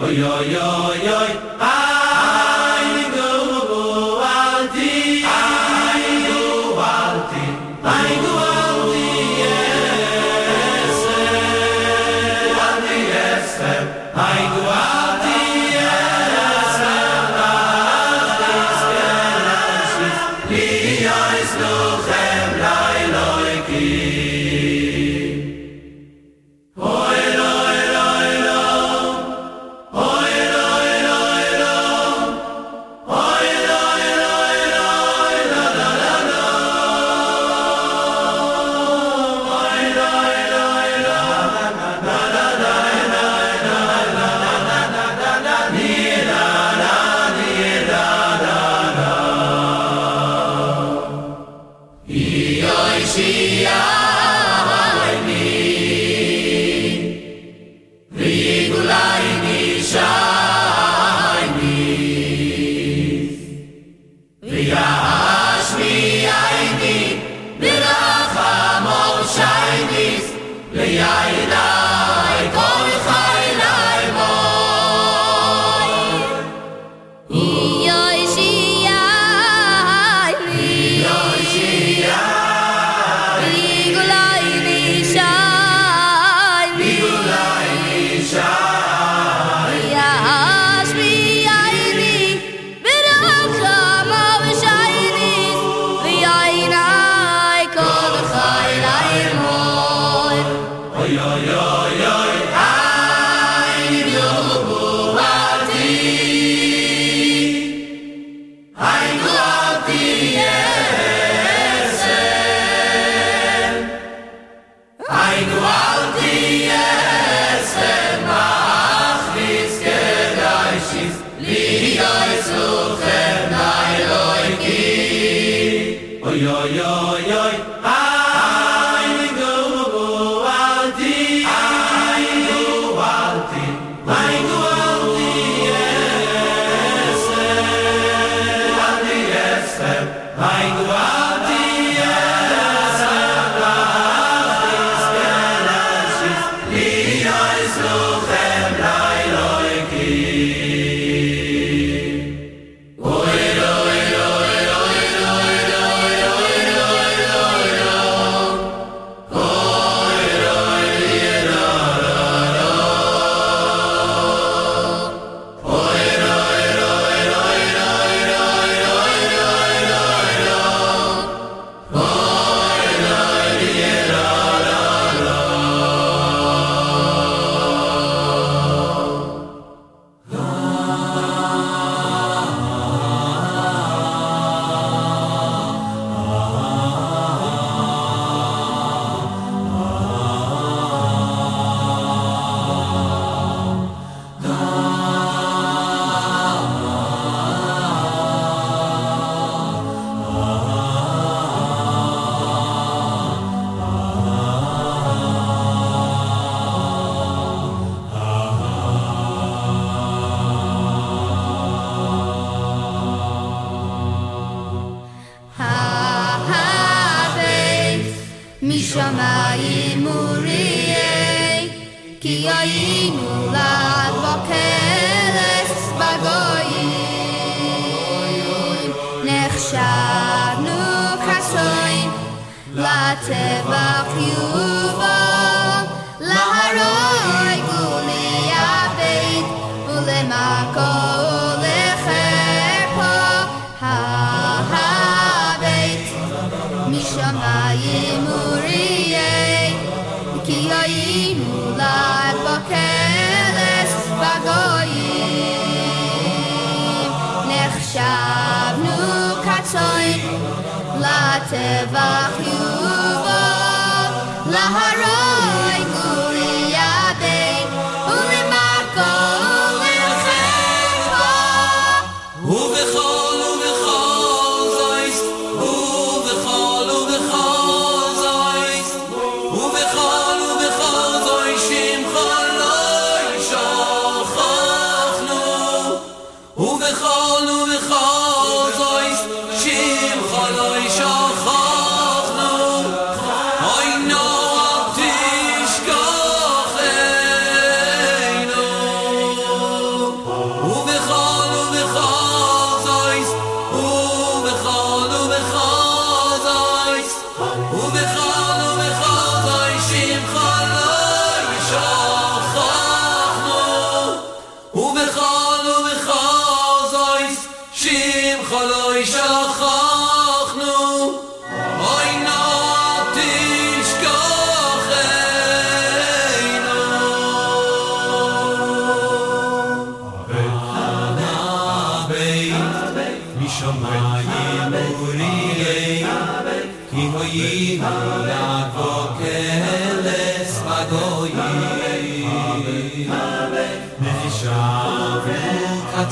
Oy oy oy oy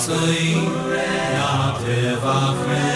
זיי נאָטער באַ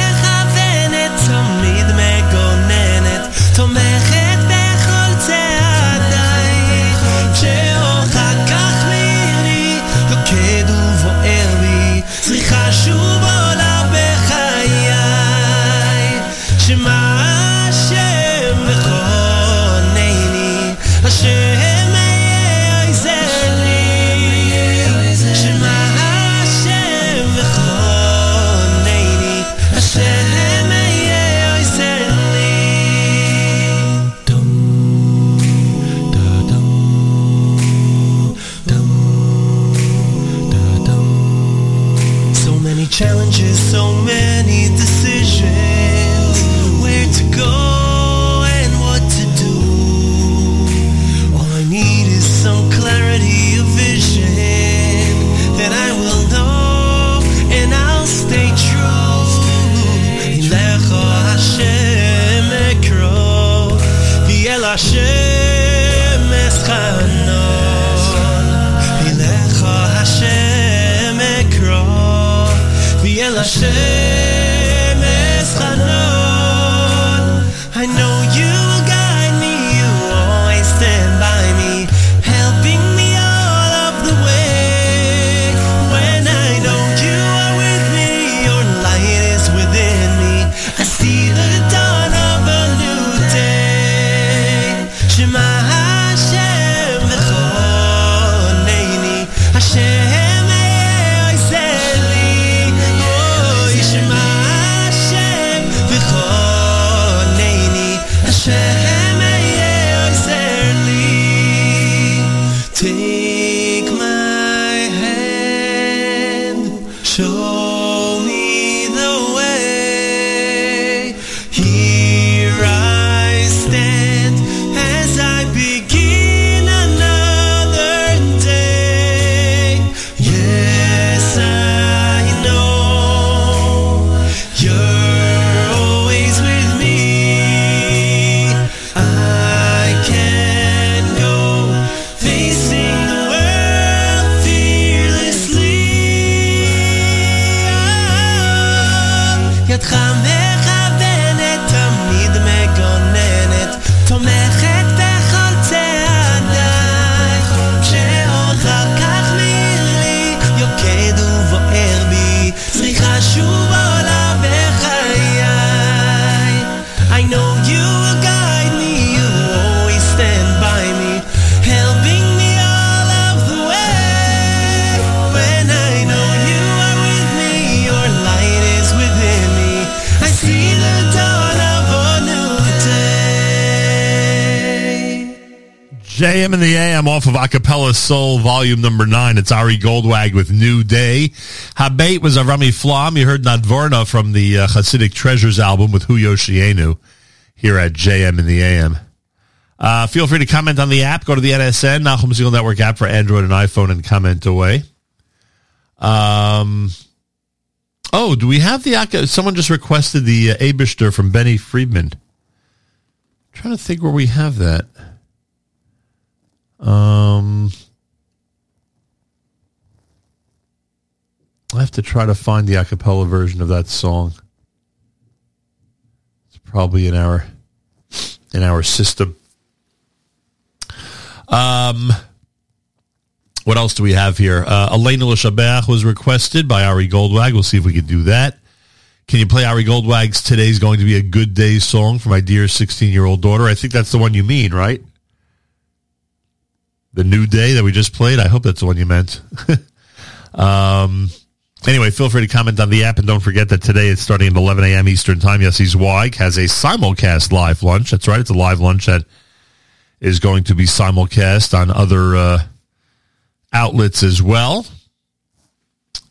JM and the AM off of Acapella Soul Volume Number 9. It's Ari Goldwag with New Day. Habait was Avrami Flam. You heard Nadvorna from the uh, Hasidic Treasures album with Hu Yoshienu here at JM and the AM. Uh, feel free to comment on the app. Go to the NSN, Nachum Segal Network app for Android and iPhone and comment away. Um, oh, do we have the... Someone just requested the uh, Abishter from Benny Friedman. trying to think where we have that. Um, I have to try to find the a cappella version of that song. It's probably in our in our system. Um, what else do we have here? Uh, Elena was requested by Ari Goldwag. We'll see if we can do that. Can you play Ari Goldwag's Today's Going to Be a Good Day song for my dear 16 year old daughter? I think that's the one you mean, right? The new day that we just played. I hope that's the one you meant. um, anyway, feel free to comment on the app, and don't forget that today it's starting at 11 a.m. Eastern Time. Yossi Zweig has a simulcast live lunch. That's right, it's a live lunch that is going to be simulcast on other uh, outlets as well,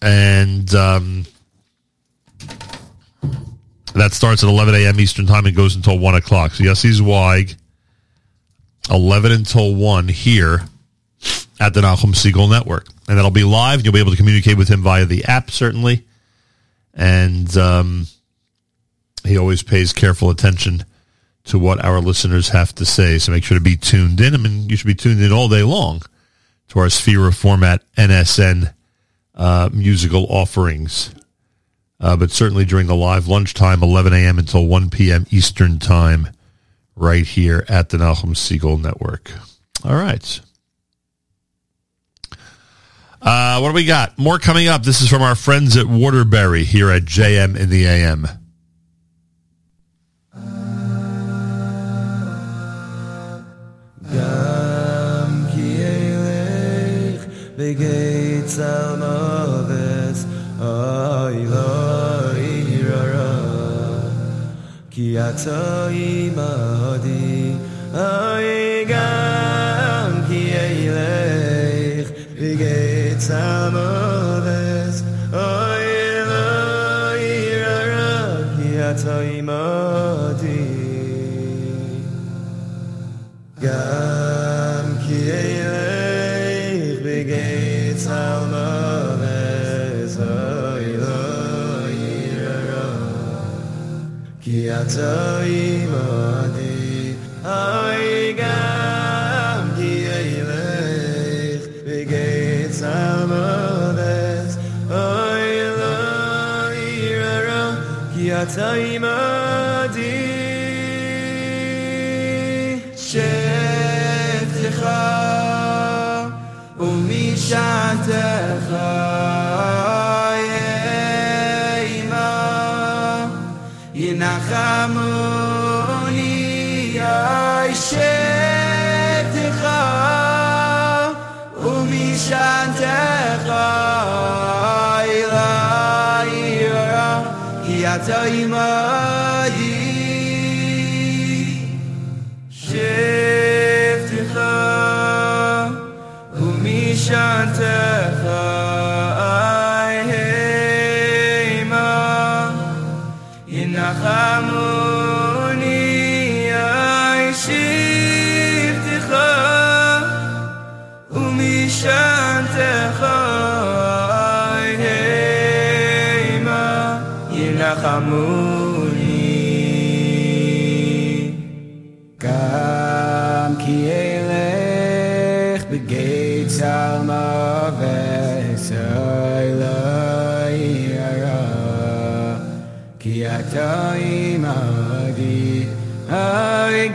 and um, that starts at 11 a.m. Eastern Time and goes until one o'clock. So Yossi Zweig. 11 until 1 here at the Nachum Segal Network. And that'll be live. You'll be able to communicate with him via the app, certainly. And um, he always pays careful attention to what our listeners have to say. So make sure to be tuned in. I mean, you should be tuned in all day long to our Sefira format NSN uh, musical offerings. Uh, but certainly during the live lunchtime, 11 a.m. until 1 p.m. Eastern Time right here at the Nachum Segal Network. All right. Uh, what do we got? More coming up. This is from our friends at Waterbury here at JM in the AM. 기약서 이마 어디 어이감 기에일레 리게 참어데스 어일러 이러러 기약서 이마 אַז אימאַדי איך אוי כי אתה עמדי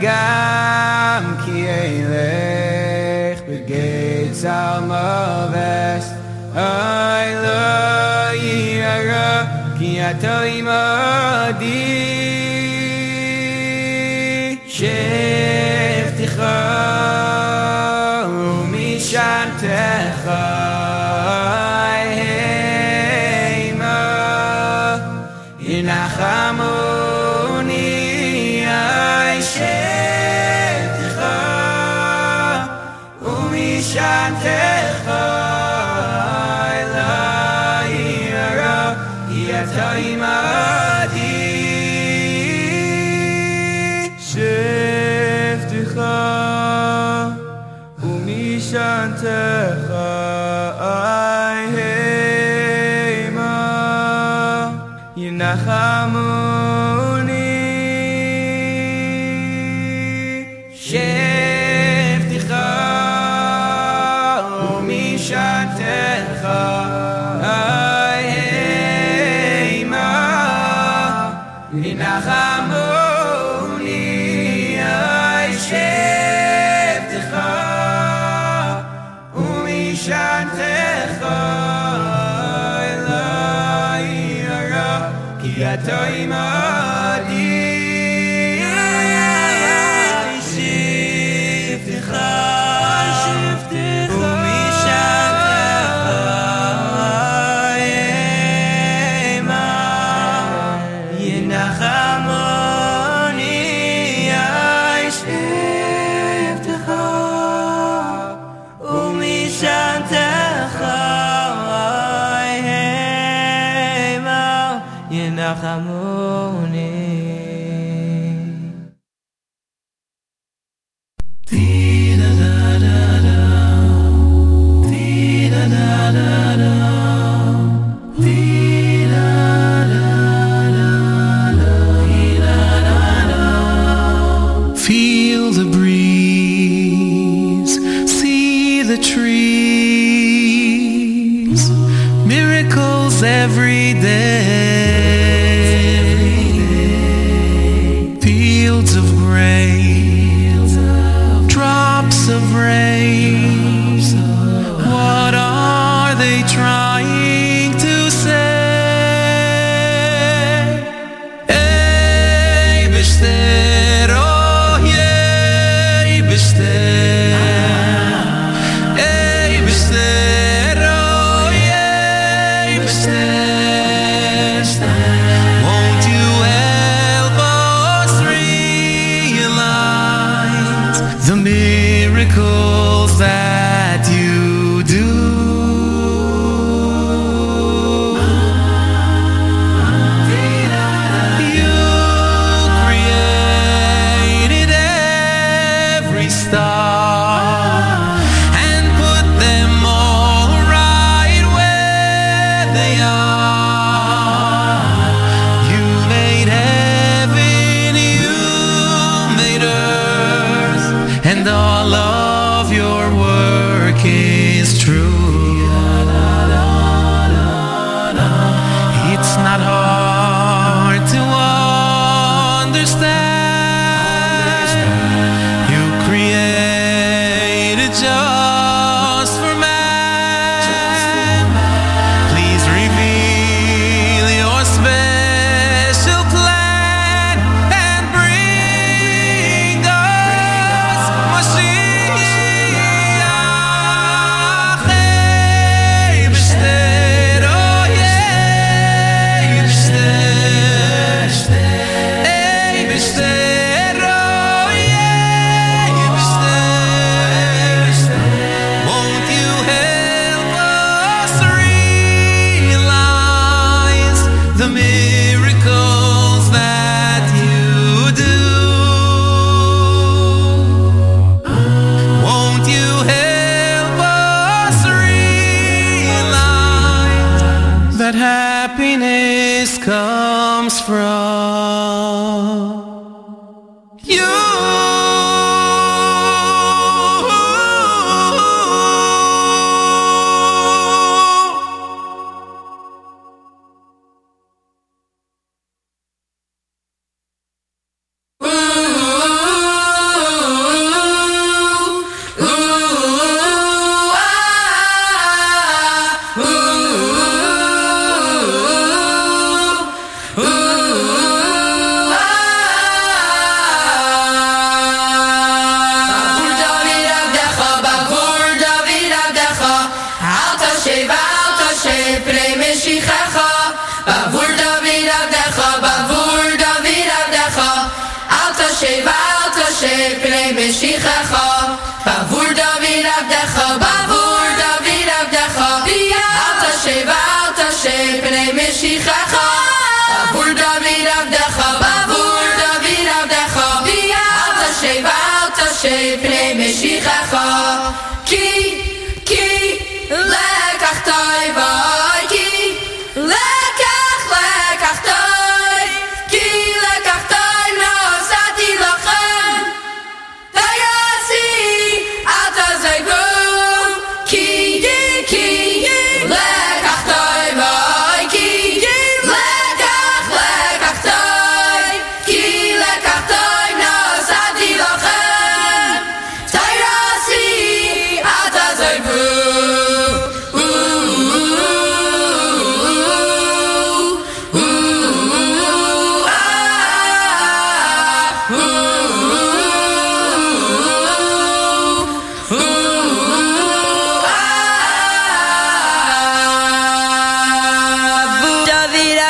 גם כי אלך בגיא צלמוות, אוי לא יראה. כי אתה עמדי. שבטך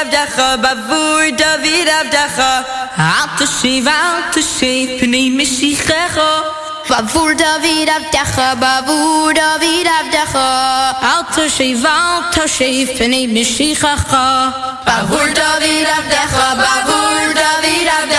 הבטחה, בעבור דוד הבטחה. אל תשיב, אל תשיב, פנים משיחך. בעבור דוד הבטחה, בעבור דוד הבטחה. אל תשיב, אל תשיב, פנים משיחך. בעבור דוד הבטחה, בעבור דוד הבטחה.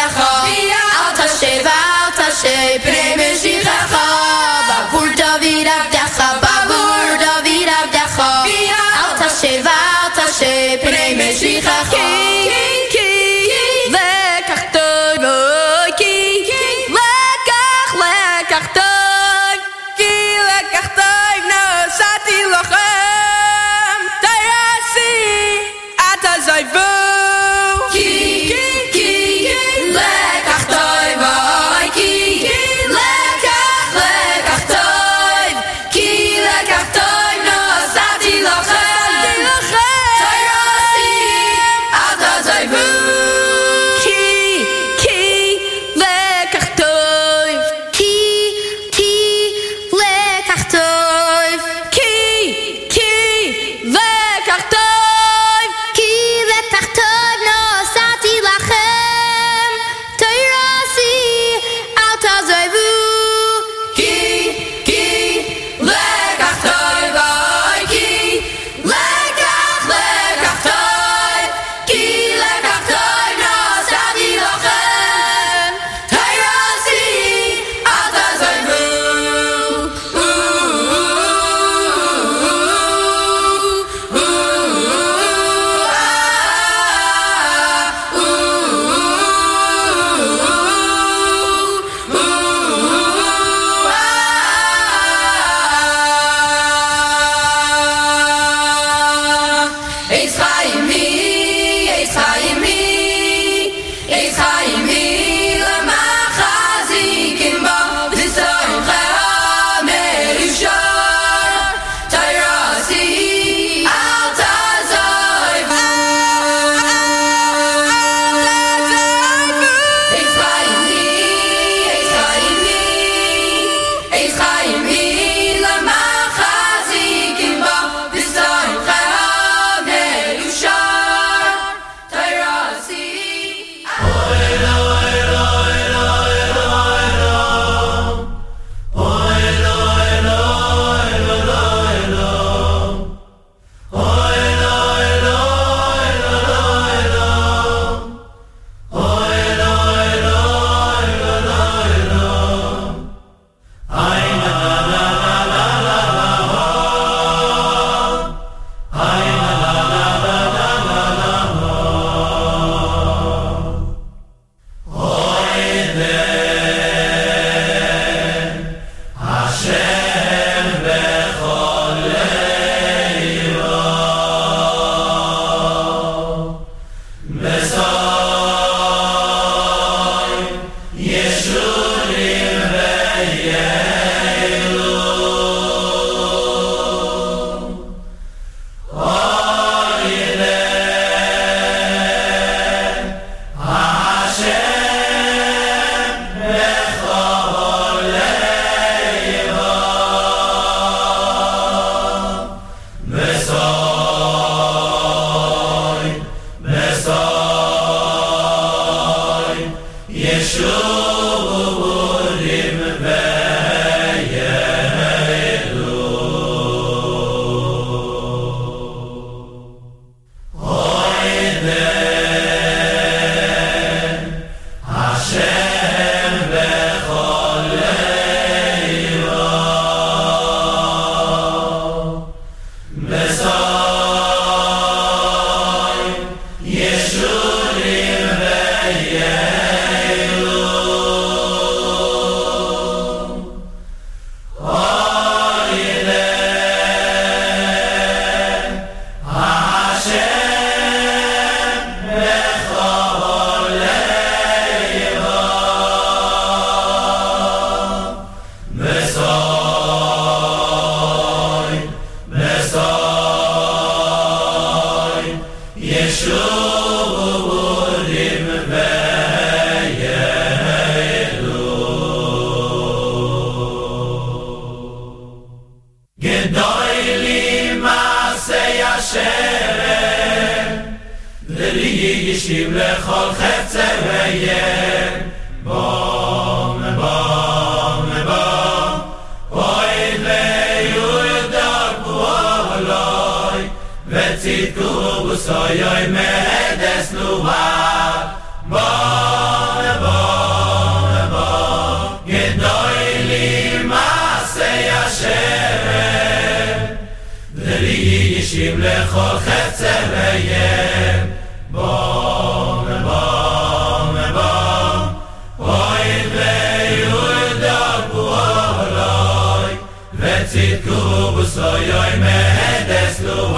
ציטובוס לא מהדס לואן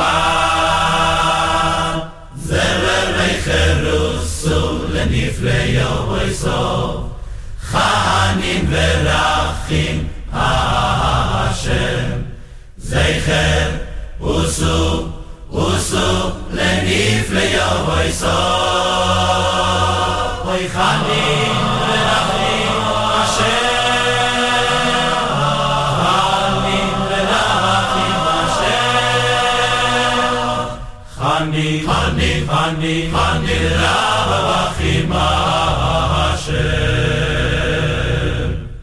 זבר מייחרוסו לנפלי יום ריסו חנים ורחים השם זכר וסו לנפלי אני מנגירה בחימה אשר.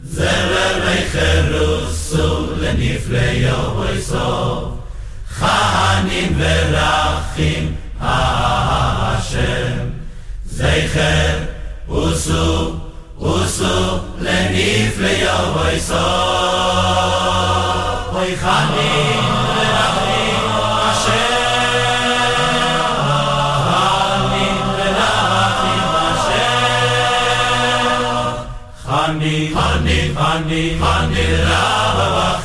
זבר מחרוסו לנפלי יום ויסוף, חנים ורחים אשר. זכר, עוסו, עוסו לנפלי יום ויסוף. Hani, Hani, Hani, Hani, Rahava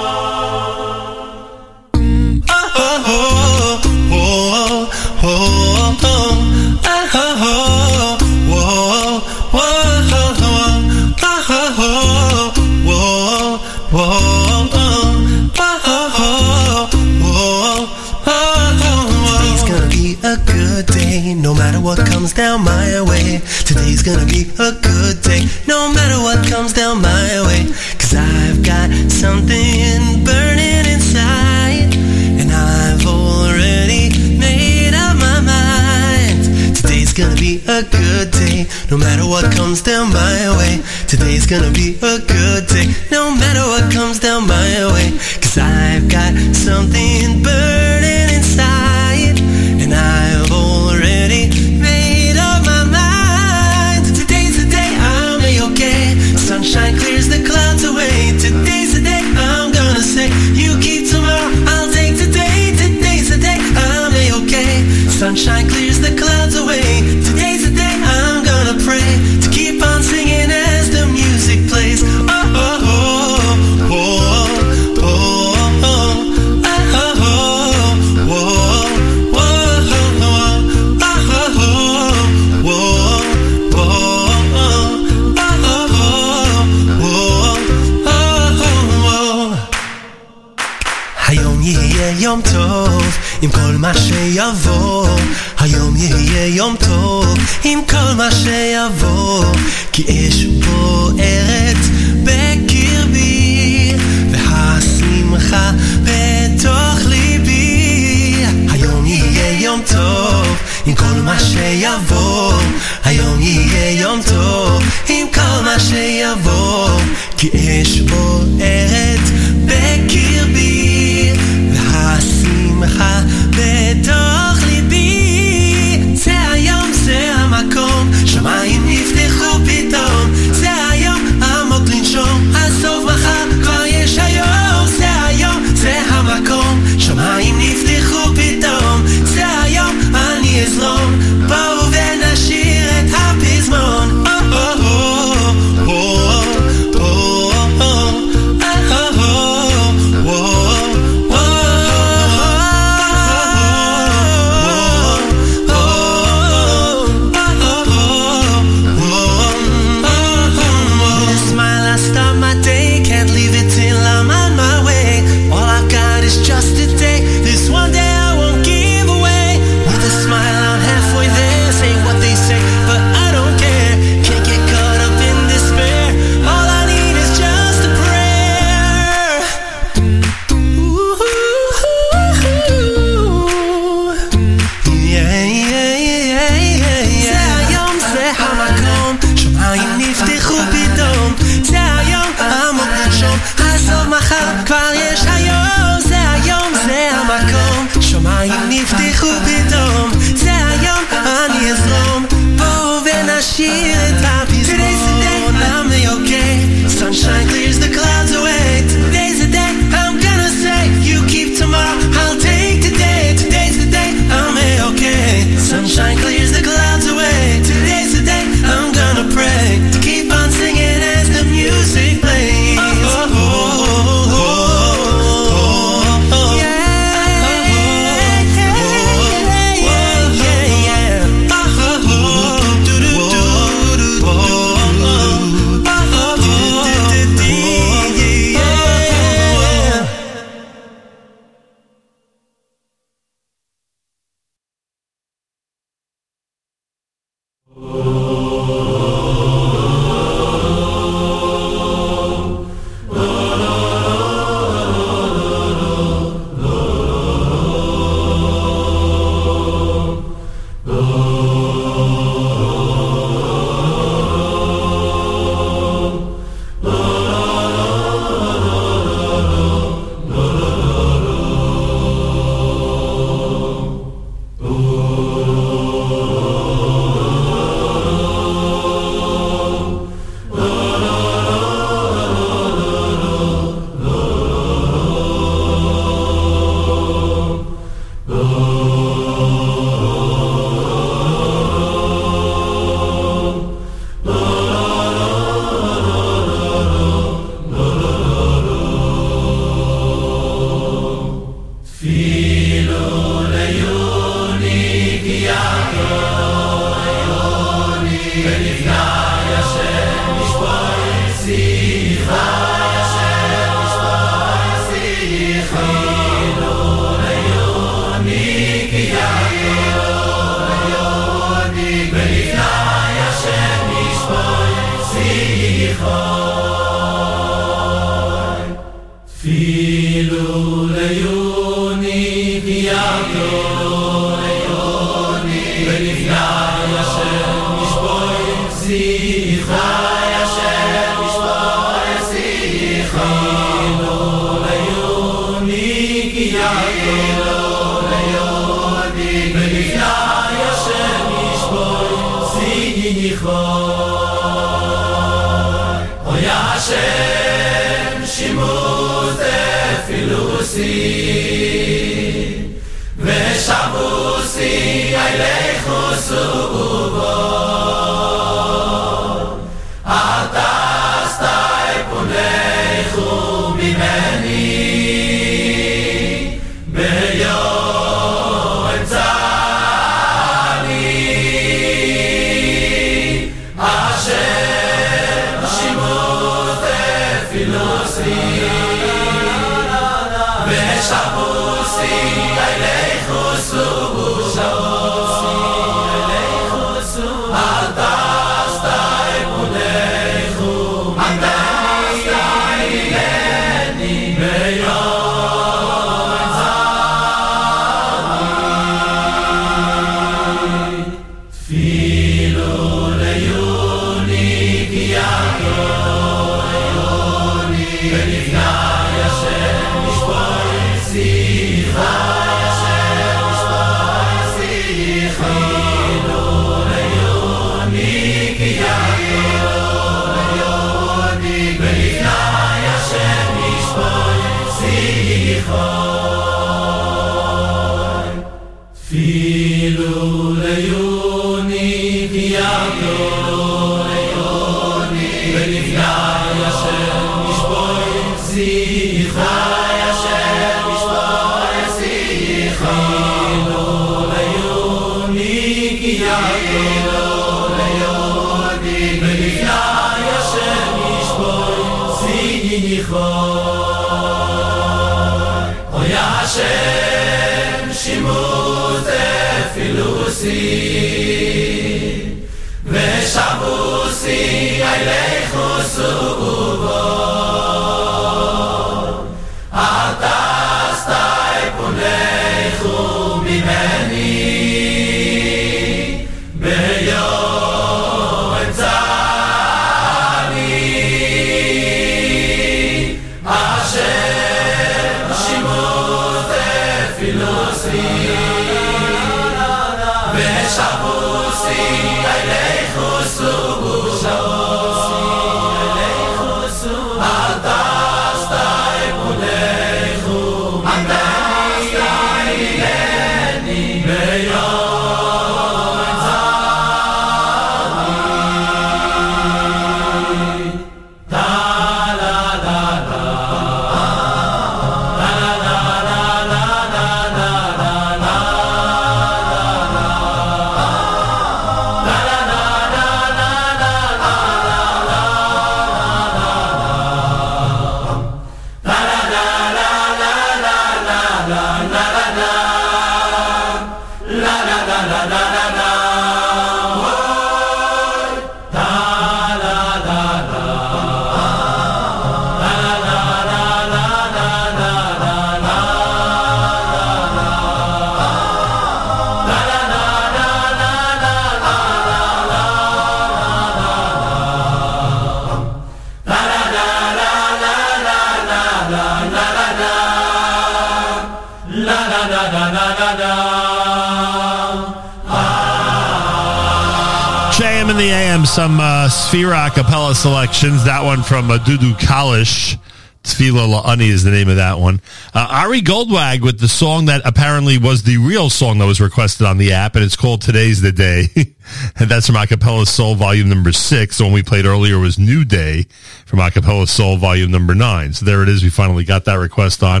some uh, Sefira a cappella selections. That one from uh, Dudu Kalish. Tfila La'ani is the name of that one. Uh, Ari Goldwag with the song that apparently was the real song that was requested on the app, and it's called Today's the Day. and that's from Acapella Soul Volume number six. The one we played earlier was New Day from Acapella Soul Volume number nine. So there it is. We finally got that request on.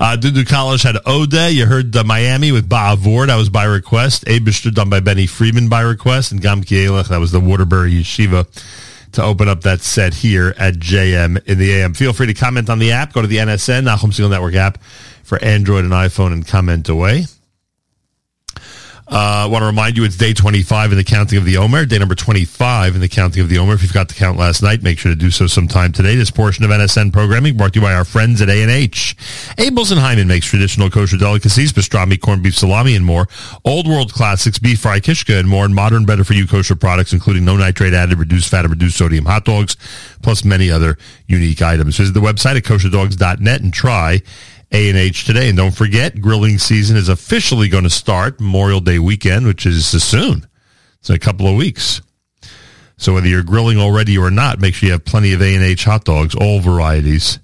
Uh, Dudu Kalish had Ode. You heard the Miami with Ba'avor. That was by request. Abishter done by Benny Freeman by request. And Gam Kielech, that was the Waterbury Yeshiva to open up that set here at JM in the AM. Feel free to comment on the app. Go to the NSN, Nachum Segal Network app for Android and iPhone and comment away. I uh, want to remind you it's day 25 in the counting of the Omer, day number 25 in the counting of the Omer. If you've got the count last night, make sure to do so sometime today. This portion of NSN programming brought to you by our friends at A&H. Abeles and Heymann makes traditional kosher delicacies, pastrami, corned beef, salami, and more. Old world classics, beef fry, kishka, and more. And modern, better for you kosher products, including no nitrate added, reduced fat, and reduced sodium hot dogs, plus many other unique items. Visit the website at kosherdogs.net and try a&H today. And don't forget, grilling season is officially going to start Memorial Day weekend, which is soon. It's in a couple of weeks. So whether you're grilling already or not, make sure you have plenty of A&H hot dogs, all varieties,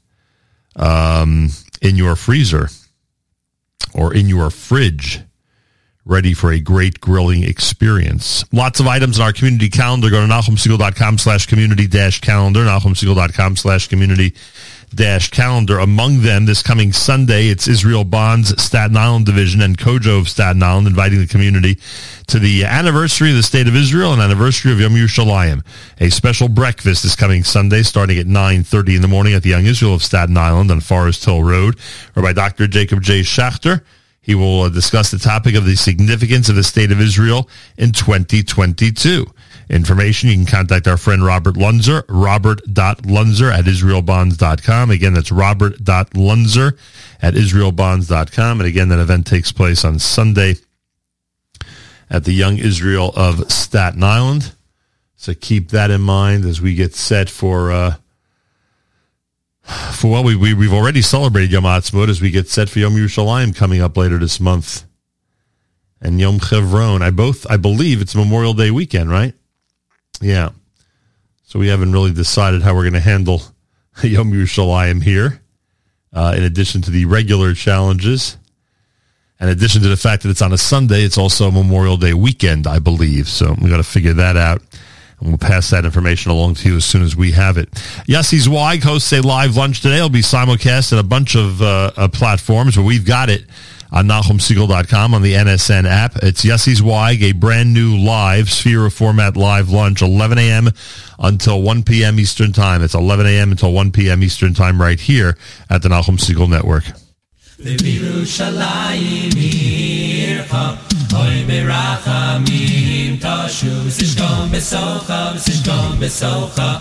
um, in your freezer or in your fridge, ready for a great grilling experience. Lots of items in our community calendar. Go to NachumSegal.com slash community dash calendar, NachumSegal.com slash community dash calendar. Among them, this coming Sunday, it's Israel Bonds Staten Island Division and COJO of Staten Island inviting the community to the anniversary of the State of Israel and anniversary of Yom Yerushalayim. A special breakfast is coming Sunday starting at 9.30 in the morning at the Young Israel of Staten Island on Forest Hill Road, or by Dr. Jacob J. Schachter. He will uh, discuss the topic of the significance of the State of Israel in 2022 information, you can contact our friend Robert Lunzer, robert.lunzer at israelbonds.com. Again, that's robert.lunzer at israelbonds.com. And again, that event takes place on Sunday at the Young Israel of Staten Island. So keep that in mind as we get set for, uh, for well, we, we, we've already celebrated Yom Ha'atzmaut as we get set for Yom Yerushalayim coming up later this month. And Yom Chevron. I both, I believe it's Memorial Day weekend, right? Yeah. So we haven't really decided how we're going to handle Yom Yerushalayim here. Uh, in addition to the regular challenges, in addition to the fact that it's on a Sunday, it's also Memorial Day weekend, I believe. So we got to figure that out. And we'll pass that information along to you as soon as we have it. Yossi Zweig hosts a live lunch today. It'll be simulcast at a bunch of uh, uh, platforms, but we've got it on NachumSegal.com on the NSN app. It's Yossi Zweig, a brand new live Sefira Format live lunch, 11 a.m. until 1 p.m. Eastern Time. It's 11 a.m. until 1 p.m. Eastern Time right here at the Nachum Segal Network. Oy tashu besocha, besocha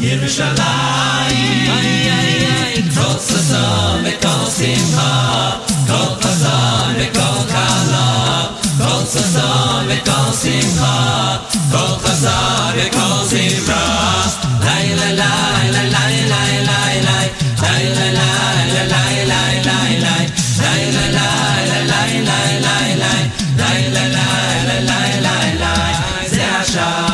ירושלים כל ששון וכל שמחה כל חזון וכל כלה כל ששון וכל שמחה כל חזון וכל זמרה לילה לילה לילה לילה לילה לילה לילה לילה לילה לילה לילה לילה לילה לילה לילה זה השער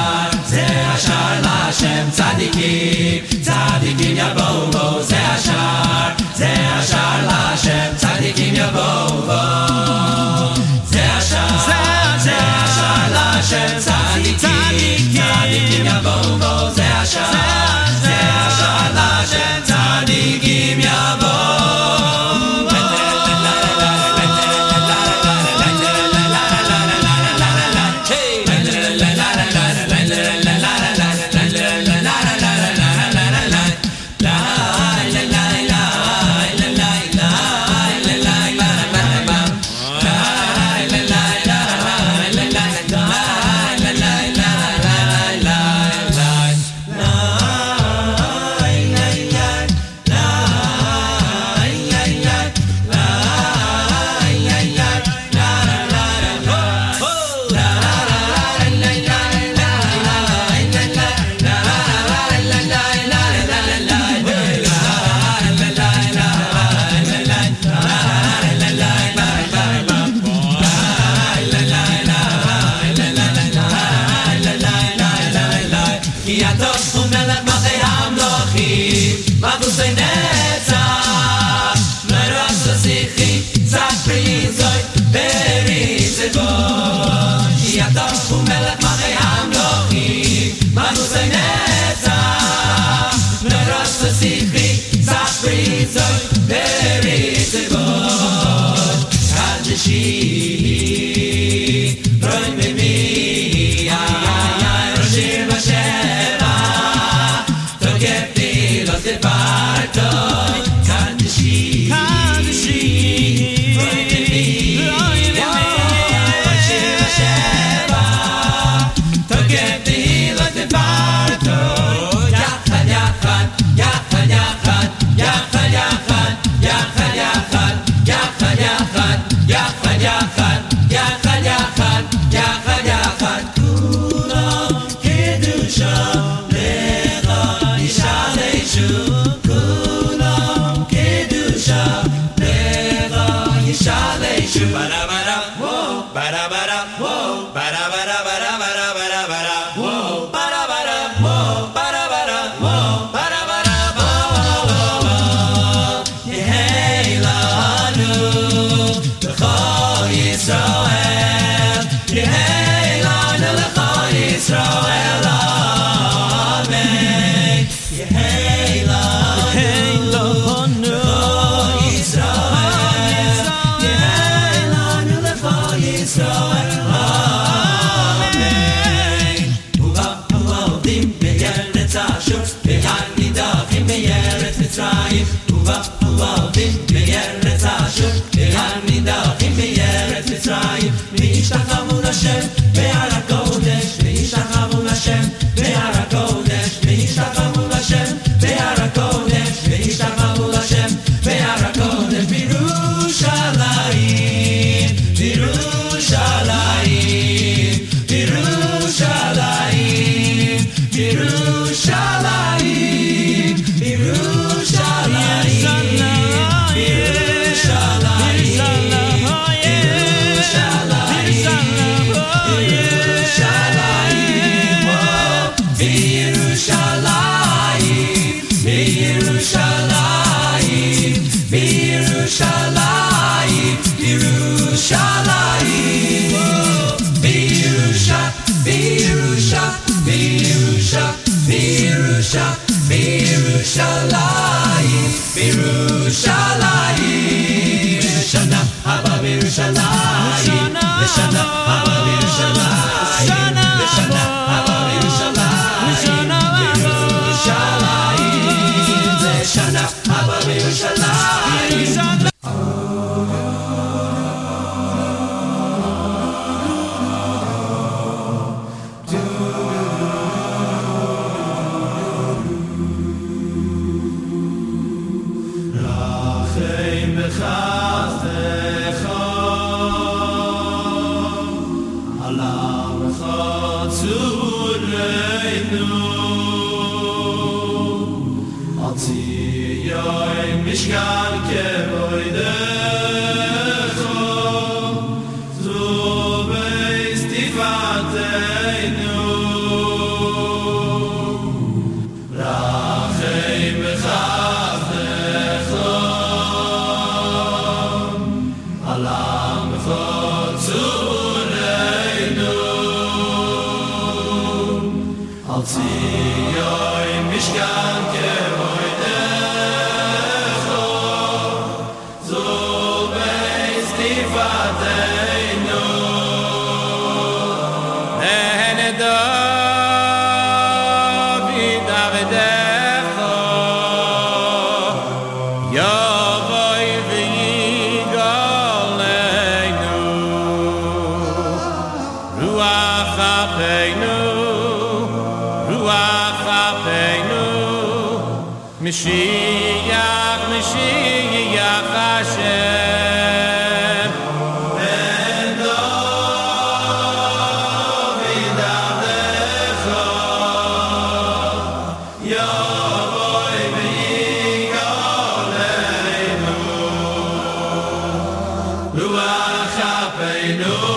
know.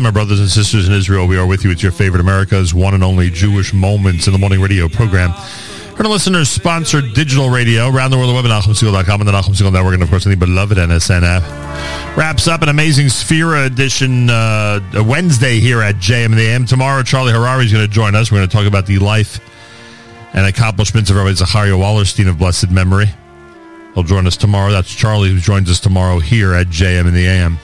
And Achem, our brothers and sisters in Israel, we are with you. It's your favorite America's one and only Jewish Moments in the Morning Radio program. Heard listeners sponsored digital radio around the world, the web at and the Nachum Segal Network, and of course, the beloved NSN app. Wraps up an amazing Sefira edition uh, Wednesday here at JM and the AM. Tomorrow, Charlie Harary is going to join us. We're going to talk about the life and accomplishments of Rabbi Zecharia Wallerstein of blessed memory. He'll join us tomorrow. That's Charlie who joins us tomorrow here at JM and the AM.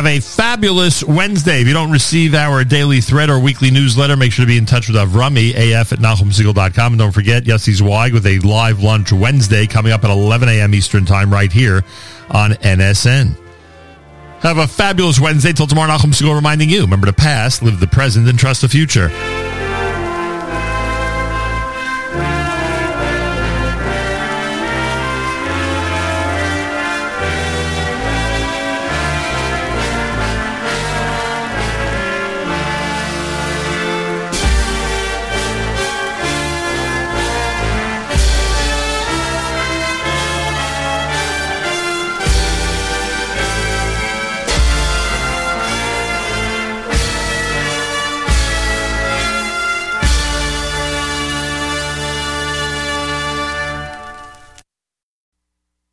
Have a fabulous Wednesday. If you don't receive our daily thread or weekly newsletter, make sure to be in touch with Avrami, af at NachumSegal.com. And don't forget, Yossi Zweig with a live lunch Wednesday coming up at 11 a.m. Eastern Time right here on NSN. Have a fabulous Wednesday. Till tomorrow, Nachum Segal reminding you, remember the past, live the present, and trust the future.